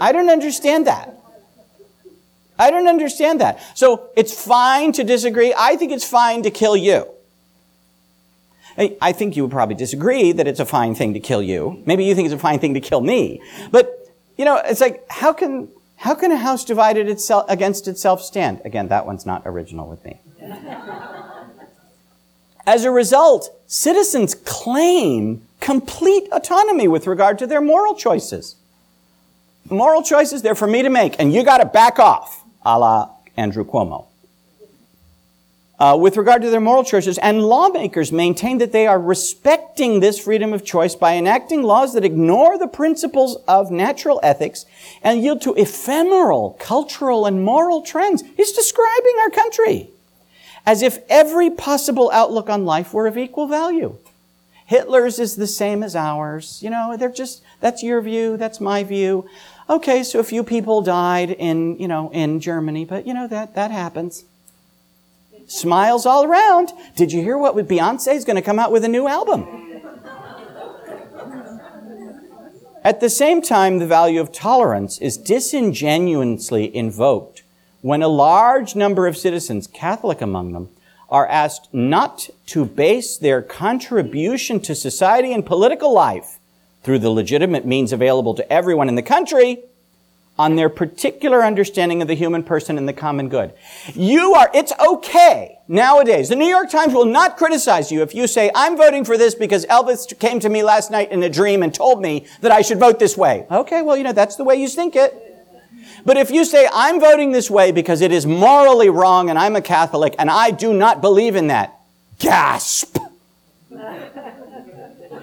I don't understand that. I don't understand that. So it's fine to disagree. I think it's fine to kill you. I think you would probably disagree that it's a fine thing to kill you. Maybe you think it's a fine thing to kill me. But, you know, it's like, how can, how can a house divided itself against itself stand? Again, that one's not original with me. As a result, citizens claim complete autonomy with regard to their moral choices. Moral choices, they're for me to make, and you gotta back off, a la Andrew Cuomo uh, with regard to their moral choices, and lawmakers maintain that they are respecting this freedom of choice by enacting laws that ignore the principles of natural ethics and yield to ephemeral cultural and moral trends. He's describing our country as if every possible outlook on life were of equal value. Hitler's is the same as ours. You know, they're just, that's your view, that's my view. Okay, so a few people died in, you know, in Germany, but you know, that, that happens. Smiles all around. Did you hear what Beyonce is going to come out with a new album? At the same time, the value of tolerance is disingenuously invoked when a large number of citizens, Catholic among them, are asked not to base their contribution to society and political life through the legitimate means available to everyone in the country on their particular understanding of the human person and the common good. You are, it's okay nowadays. The New York Times will not criticize you if you say, I'm voting for this because Elvis came to me last night in a dream and told me that I should vote this way. Okay, well, you know, that's the way you think it. But if you say, I'm voting this way because it is morally wrong and I'm a Catholic and I do not believe in that, gasp.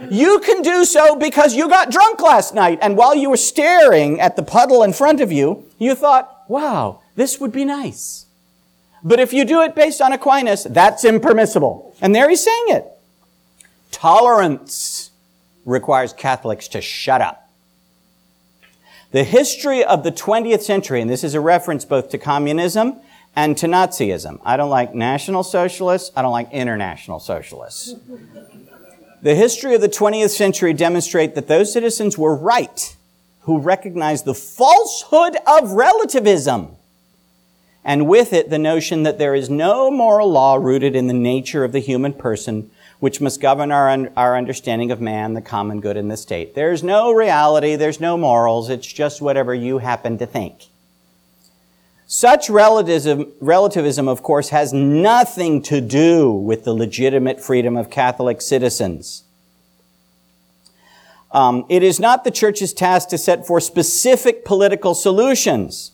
You can do so because you got drunk last night, and while you were staring at the puddle in front of you, you thought, wow, this would be nice. But if you do it based on Aquinas, that's impermissible. And there he's saying it. Tolerance requires Catholics to shut up. The history of the 20th century, and this is a reference both to communism and to Nazism. I don't like National Socialists. I don't like International Socialists. The history of the 20th century demonstrate that those citizens were right who recognized the falsehood of relativism and with it the notion that there is no moral law rooted in the nature of the human person which must govern our, our understanding of man, the common good, and the state. There's no reality, there's no morals, it's just whatever you happen to think. Such relativism, relativism, of course, has nothing to do with the legitimate freedom of Catholic citizens. Um, it is not the church's task to set forth specific political solutions.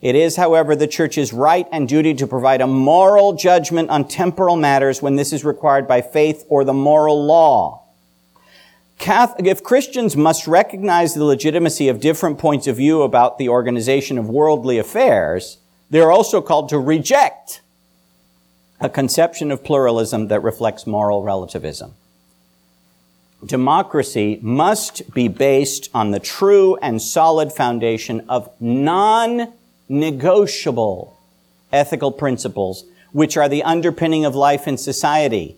It is, however, the church's right and duty to provide a moral judgment on temporal matters when this is required by faith or the moral law. if Christians must recognize the legitimacy of different points of view about the organization of worldly affairs, they're also called to reject a conception of pluralism that reflects moral relativism. Democracy must be based on the true and solid foundation of non negotiable ethical principles, which are the underpinning of life in society.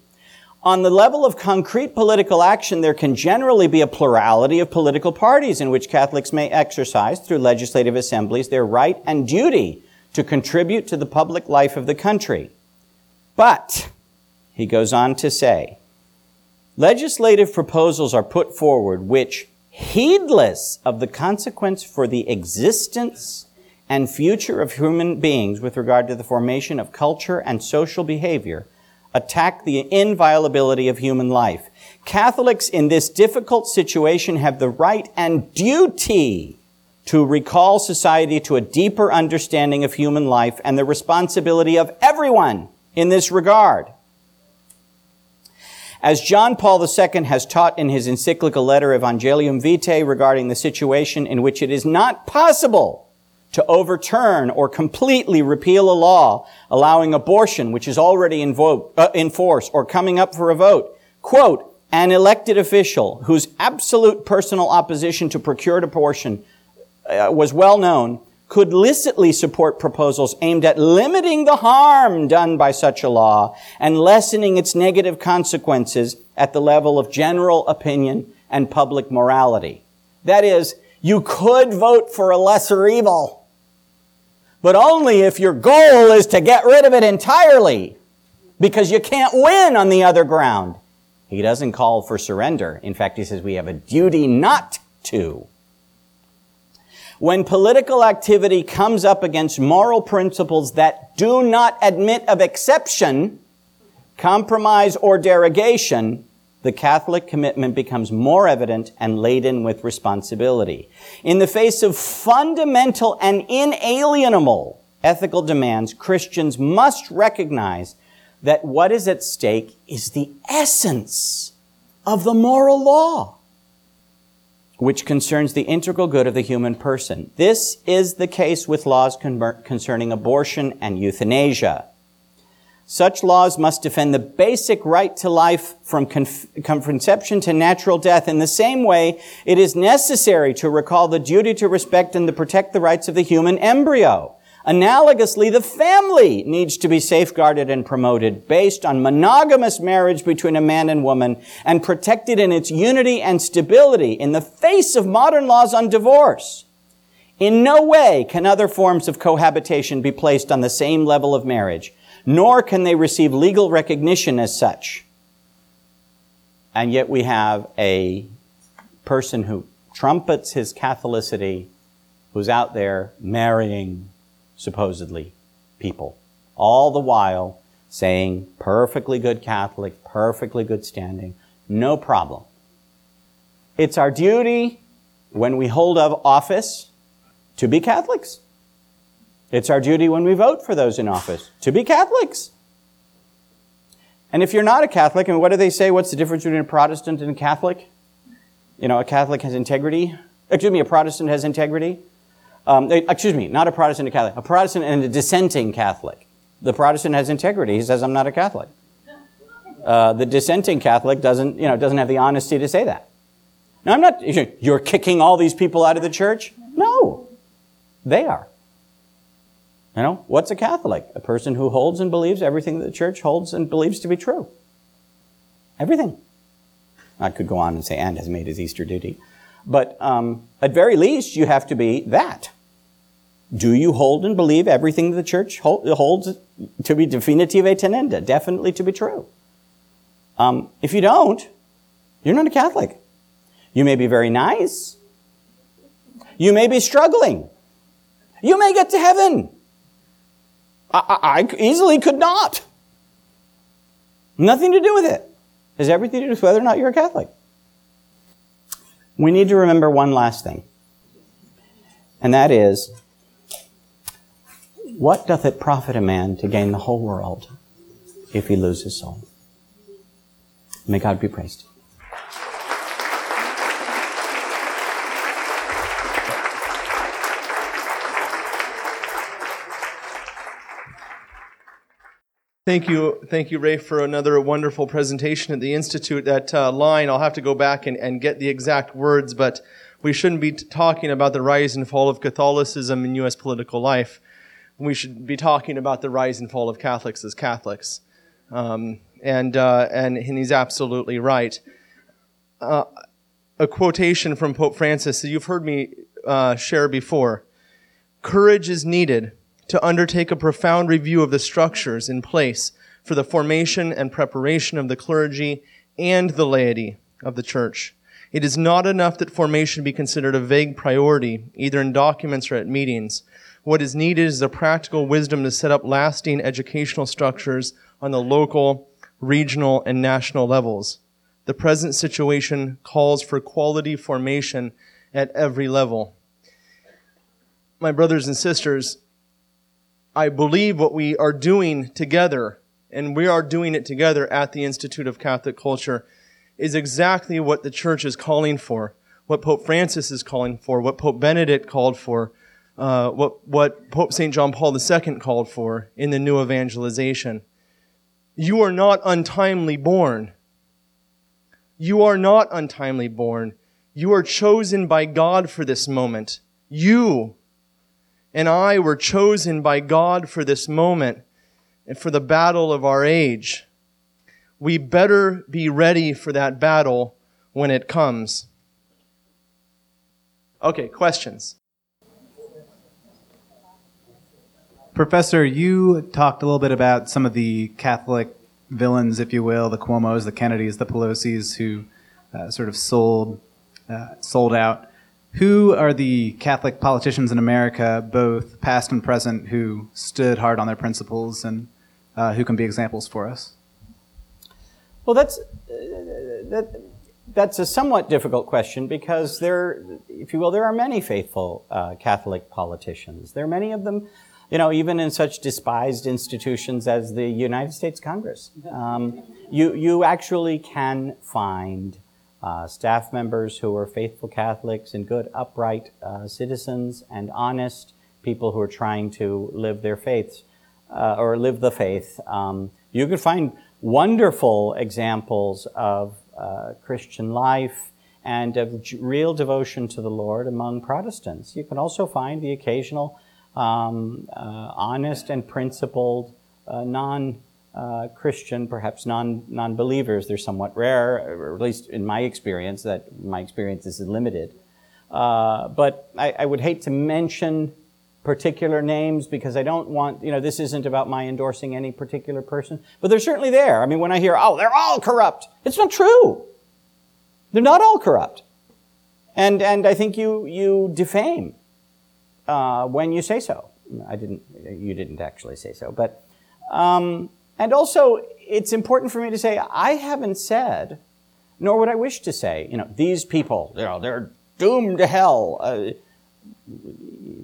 On the level of concrete political action, there can generally be a plurality of political parties in which Catholics may exercise, through legislative assemblies, their right and duty to contribute to the public life of the country. But, he goes on to say, legislative proposals are put forward which, heedless of the consequence for the existence and future of human beings with regard to the formation of culture and social behavior attack the inviolability of human life. Catholics in this difficult situation have the right and duty to recall society to a deeper understanding of human life and the responsibility of everyone in this regard. As John Paul II has taught in his encyclical letter Evangelium Vitae regarding the situation in which it is not possible to overturn or completely repeal a law allowing abortion, which is already in, uh, in force or coming up for a vote. Quote, an elected official whose absolute personal opposition to procured abortion uh, was well known could licitly support proposals aimed at limiting the harm done by such a law and lessening its negative consequences at the level of general opinion and public morality. That is, you could vote for a lesser evil but only if your goal is to get rid of it entirely, because you can't win on the other ground. He doesn't call for surrender. In fact, he says we have a duty not to. When political activity comes up against moral principles that do not admit of exception, compromise, or derogation, the Catholic commitment becomes more evident and laden with responsibility. In the face of fundamental and inalienable ethical demands, Christians must recognize that what is at stake is the essence of the moral law, which concerns the integral good of the human person. This is the case with laws concerning abortion and euthanasia. Such laws must defend the basic right to life from conception to natural death. In the same way, it is necessary to recall the duty to respect and to protect the rights of the human embryo. Analogously, the family needs to be safeguarded and promoted based on monogamous marriage between a man and woman and protected in its unity and stability in the face of modern laws on divorce. In no way can other forms of cohabitation be placed on the same level of marriage nor can they receive legal recognition as such. And yet we have a person who trumpets his Catholicity, who's out there marrying supposedly people, all the while saying perfectly good Catholic, perfectly good standing, no problem. It's our duty when we hold of office to be Catholics. It's our duty when we vote for those in office to be Catholics. And if you're not a Catholic, and what do they say? What's the difference between a Protestant and a Catholic? You know, a Catholic has integrity. Excuse me, a Protestant has integrity. Um, eh, excuse me, not a Protestant and a Catholic. A Protestant and a dissenting Catholic. The Protestant has integrity. He says, I'm not a Catholic. Uh, the dissenting Catholic doesn't, you know, doesn't have the honesty to say that. Now, I'm not, you're kicking all these people out of the church? No. They are. You know, what's a Catholic? A person who holds and believes everything that the church holds and believes to be true. Everything. I could go on and say, and has made his Easter duty. But um, at very least, you have to be that. Do you hold and believe everything the church holds to be definitive tenenda, definitely to be true? Um, if you don't, you're not a Catholic. You may be very nice. You may be struggling. You may get to heaven. I, I, easily could not. Nothing to do with it. It has everything to do with whether or not you're a Catholic. We need to remember one last thing, and that is what doth it profit a man to gain the whole world if he lose his soul? May God be praised. Thank you, thank you, Ray, for another wonderful presentation at the Institute. That uh, line, I'll have to go back and, and get the exact words, but we shouldn't be t- talking about the rise and fall of Catholicism in U.S. political life. We should be talking about the rise and fall of Catholics as Catholics. Um, and, uh, and, and he's absolutely right. Uh, a quotation from Pope Francis that you've heard me uh, share before. Courage is needed to undertake a profound review of the structures in place for the formation and preparation of the clergy and the laity of the church. It is not enough that formation be considered a vague priority, either in documents or at meetings. What is needed is the practical wisdom to set up lasting educational structures on the local, regional, and national levels. The present situation calls for quality formation at every level. My brothers and sisters, I believe what we are doing together, and we are doing it together at the Institute of Catholic Culture, is exactly what the church is calling for, what Pope Francis is calling for, what Pope Benedict called for, uh, what, what Pope St. John Paul II called for in the new evangelization. You are not untimely born. You are not untimely born. You are chosen by God for this moment. You and I were chosen by God for this moment and for the battle of our age. We better be ready for that battle when it comes. Okay, questions? Professor, you talked a little bit about some of the Catholic villains, if you will, the Cuomo's, the Kennedys, the Pelosi's, who uh, sort of sold uh, sold out. Who are the Catholic politicians in America, both past and present, who stood hard on their principles and uh, who can be examples for us? Well, that's uh, that, that's a somewhat difficult question because there, if you will, there are many faithful uh, Catholic politicians. There are many of them, you know, even in such despised institutions as the United States Congress. Um, you you actually can find uh, staff members who are faithful Catholics and good, upright uh, citizens and honest people who are trying to live their faiths uh, or live the faith. Um, you can find wonderful examples of uh, Christian life and of real devotion to the Lord among Protestants. You can also find the occasional um, uh, honest and principled uh, non uh, Christian, perhaps non non believers. They're somewhat rare, or at least in my experience. That my experience is limited. Uh, but I, I, would hate to mention particular names because I don't want you know this isn't about my endorsing any particular person. But they're certainly there. I mean, when I hear oh they're all corrupt, it's not true. They're not all corrupt, and and I think you you defame uh, when you say so. I didn't. You didn't actually say so, but. Um, and also, it's important for me to say, I haven't said, nor would I wish to say, you know, these people, you know, they're doomed to hell. Uh,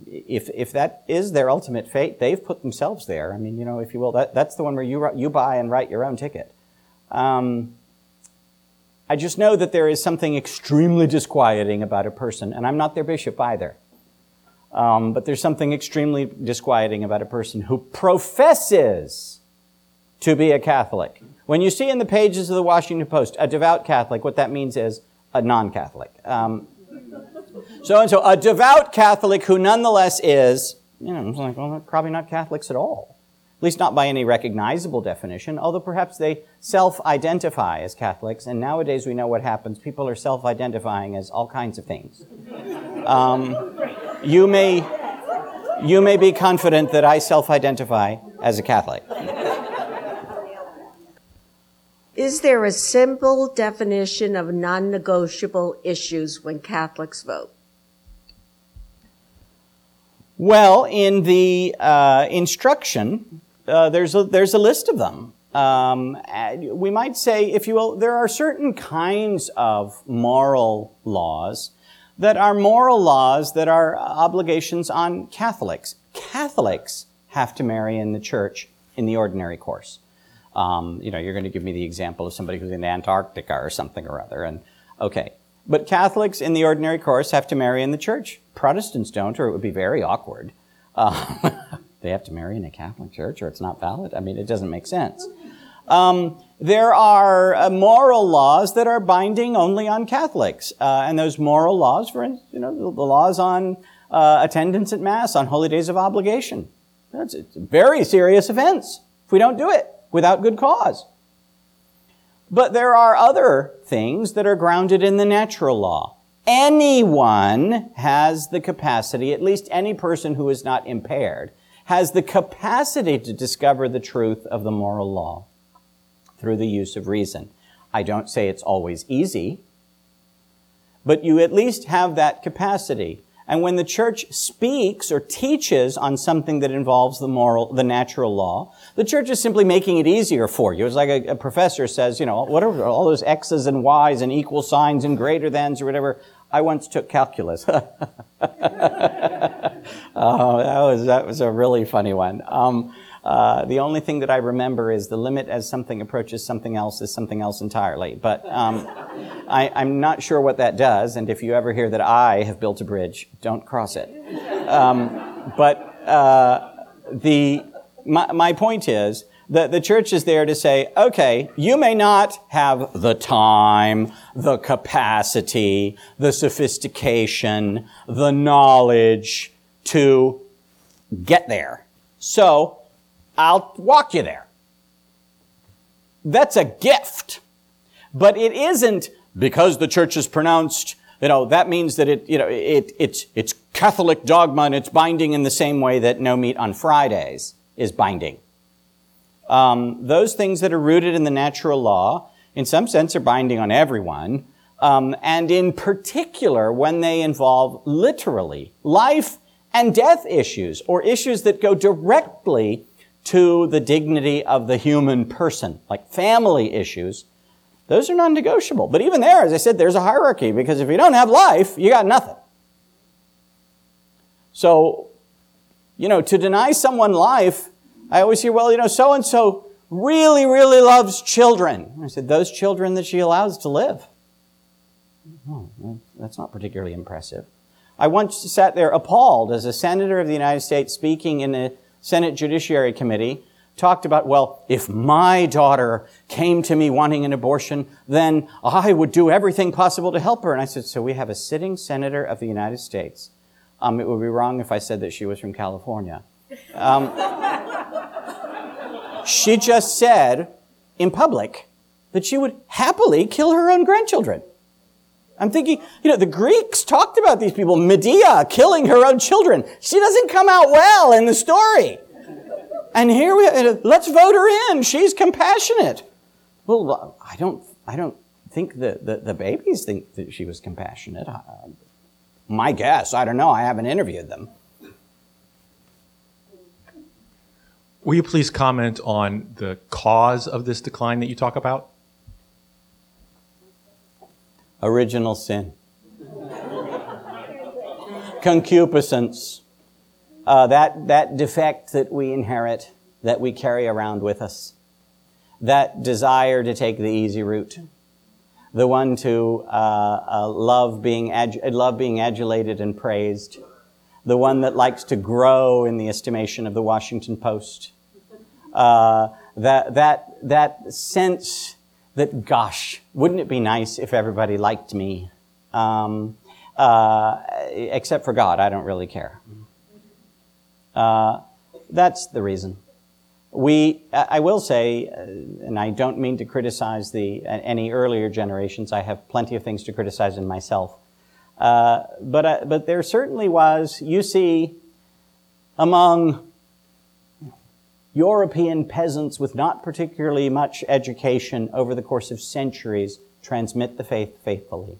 if, if that is their ultimate fate, they've put themselves there. I mean, you know, if you will, that, that's the one where you, you buy and write your own ticket. Um, I just know that there is something extremely disquieting about a person, and I'm not their bishop either. Um, but there's something extremely disquieting about a person who professes to be a Catholic. When you see in the pages of the Washington Post a devout Catholic, what that means is a non Catholic. Um, so and so, a devout Catholic who nonetheless is You know, like, well, probably not Catholics at all. At least not by any recognizable definition, although perhaps they self-identify as Catholics, and nowadays we know what happens. People are self-identifying as all kinds of things. Um, you may, you may be confident that I self-identify as a Catholic. Is there a simple definition of non negotiable issues when Catholics vote? Well, in the uh, instruction, uh, there's, a, there's a list of them. Um, we might say, if you will, there are certain kinds of moral laws that are moral laws that are obligations on Catholics. Catholics have to marry in the church in the ordinary course. Um, you know, you're going to give me the example of somebody who's in Antarctica or something or other, and okay. But Catholics in the ordinary course have to marry in the church. Protestants don't, or it would be very awkward. Uh, they have to marry in a Catholic church, or it's not valid. I mean, it doesn't make sense. Um, there are uh, moral laws that are binding only on Catholics, uh, and those moral laws, for instance, you know, the, the laws on uh, attendance at Mass, on holy days of obligation. That's a very serious offense if we don't do it without good cause. But there are other things that are grounded in the natural law. Anyone has the capacity, at least any person who is not impaired, has the capacity to discover the truth of the moral law through the use of reason. I don't say it's always easy, but you at least have that capacity. And when the church speaks or teaches on something that involves the moral, the natural law, the church is simply making it easier for you. It's like a, a professor says, you know, what are all those X's and Y's and equal signs and greater thans or whatever? I once took calculus. oh, that was, that was a really funny one. Um, uh, the only thing that I remember is the limit as something approaches something else is something else entirely. But um, I, am not sure what that does, and if you ever hear that I have built a bridge, don't cross it. Um, but uh, the my, my point is that the church is there to say, okay, you may not have the time, the capacity, the sophistication, the knowledge to get there. So I'll walk you there. That's a gift. But it isn't because the church is pronounced, you know, that means that it, you know, it, it's, it's Catholic dogma and it's binding in the same way that no meat on Fridays is binding. Um, those things that are rooted in the natural law, in some sense, are binding on everyone. Um, and in particular, when they involve literally life and death issues or issues that go directly to the dignity of the human person, like family issues, those are non negotiable. But even there, as I said, there's a hierarchy because if you don't have life, you got nothing. So, you know, to deny someone life, I always hear, well, you know, so and so really, really loves children. I said, those children that she allows to live. Oh, that's not particularly impressive. I once sat there appalled as a senator of the United States speaking in a Senate Judiciary Committee talked about, well, if my daughter came to me wanting an abortion, then I would do everything possible to help her. And I said, so we have a sitting senator of the United States. Um, it would be wrong if I said that she was from California. Um, she just said in public that she would happily kill her own grandchildren. I'm thinking, you know, the Greeks talked about these people, Medea killing her own children. She doesn't come out well in the story. And here we, let's vote her in. She's compassionate. Well, I don't, I don't think the, the, the babies think that she was compassionate. Uh, my guess, I don't know. I haven't interviewed them. Will you please comment on the cause of this decline that you talk about? Original sin. Concupiscence, uh, that, that defect that we inherit, that we carry around with us, that desire to take the easy route, the one to uh, uh, love, being adu- love being adulated and praised, the one that likes to grow in the estimation of the Washington Post, uh, that, that, that sense that, gosh, wouldn't it be nice if everybody liked me? Um, uh, except for God, I don't really care. Uh, that's the reason. We, I will say, uh, and I don't mean to criticize the any earlier generations. I have plenty of things to criticize in myself. Uh, but uh, but there certainly was. You see, among European peasants with not particularly much education over the course of centuries transmit the faith faithfully.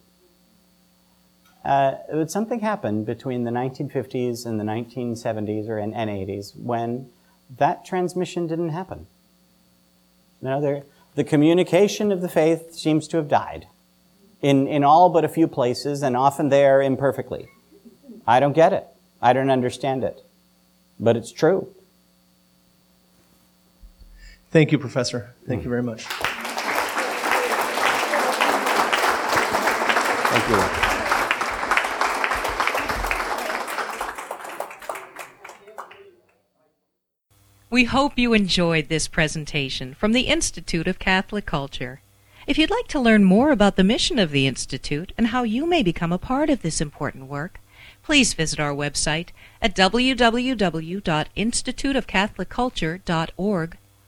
Uh, but something happened between the 1950s and the 1970s or and, and 80s when that transmission didn't happen. You know, the communication of the faith seems to have died in, in all but a few places and often there imperfectly. I don't get it. I don't understand it. But it's true. Thank you, Professor. Thank mm. you very much. Thank you. We hope you enjoyed this presentation from the Institute of Catholic Culture. If you'd like to learn more about the mission of the Institute and how you may become a part of this important work, please visit our website at www.instituteofcatholicculture.org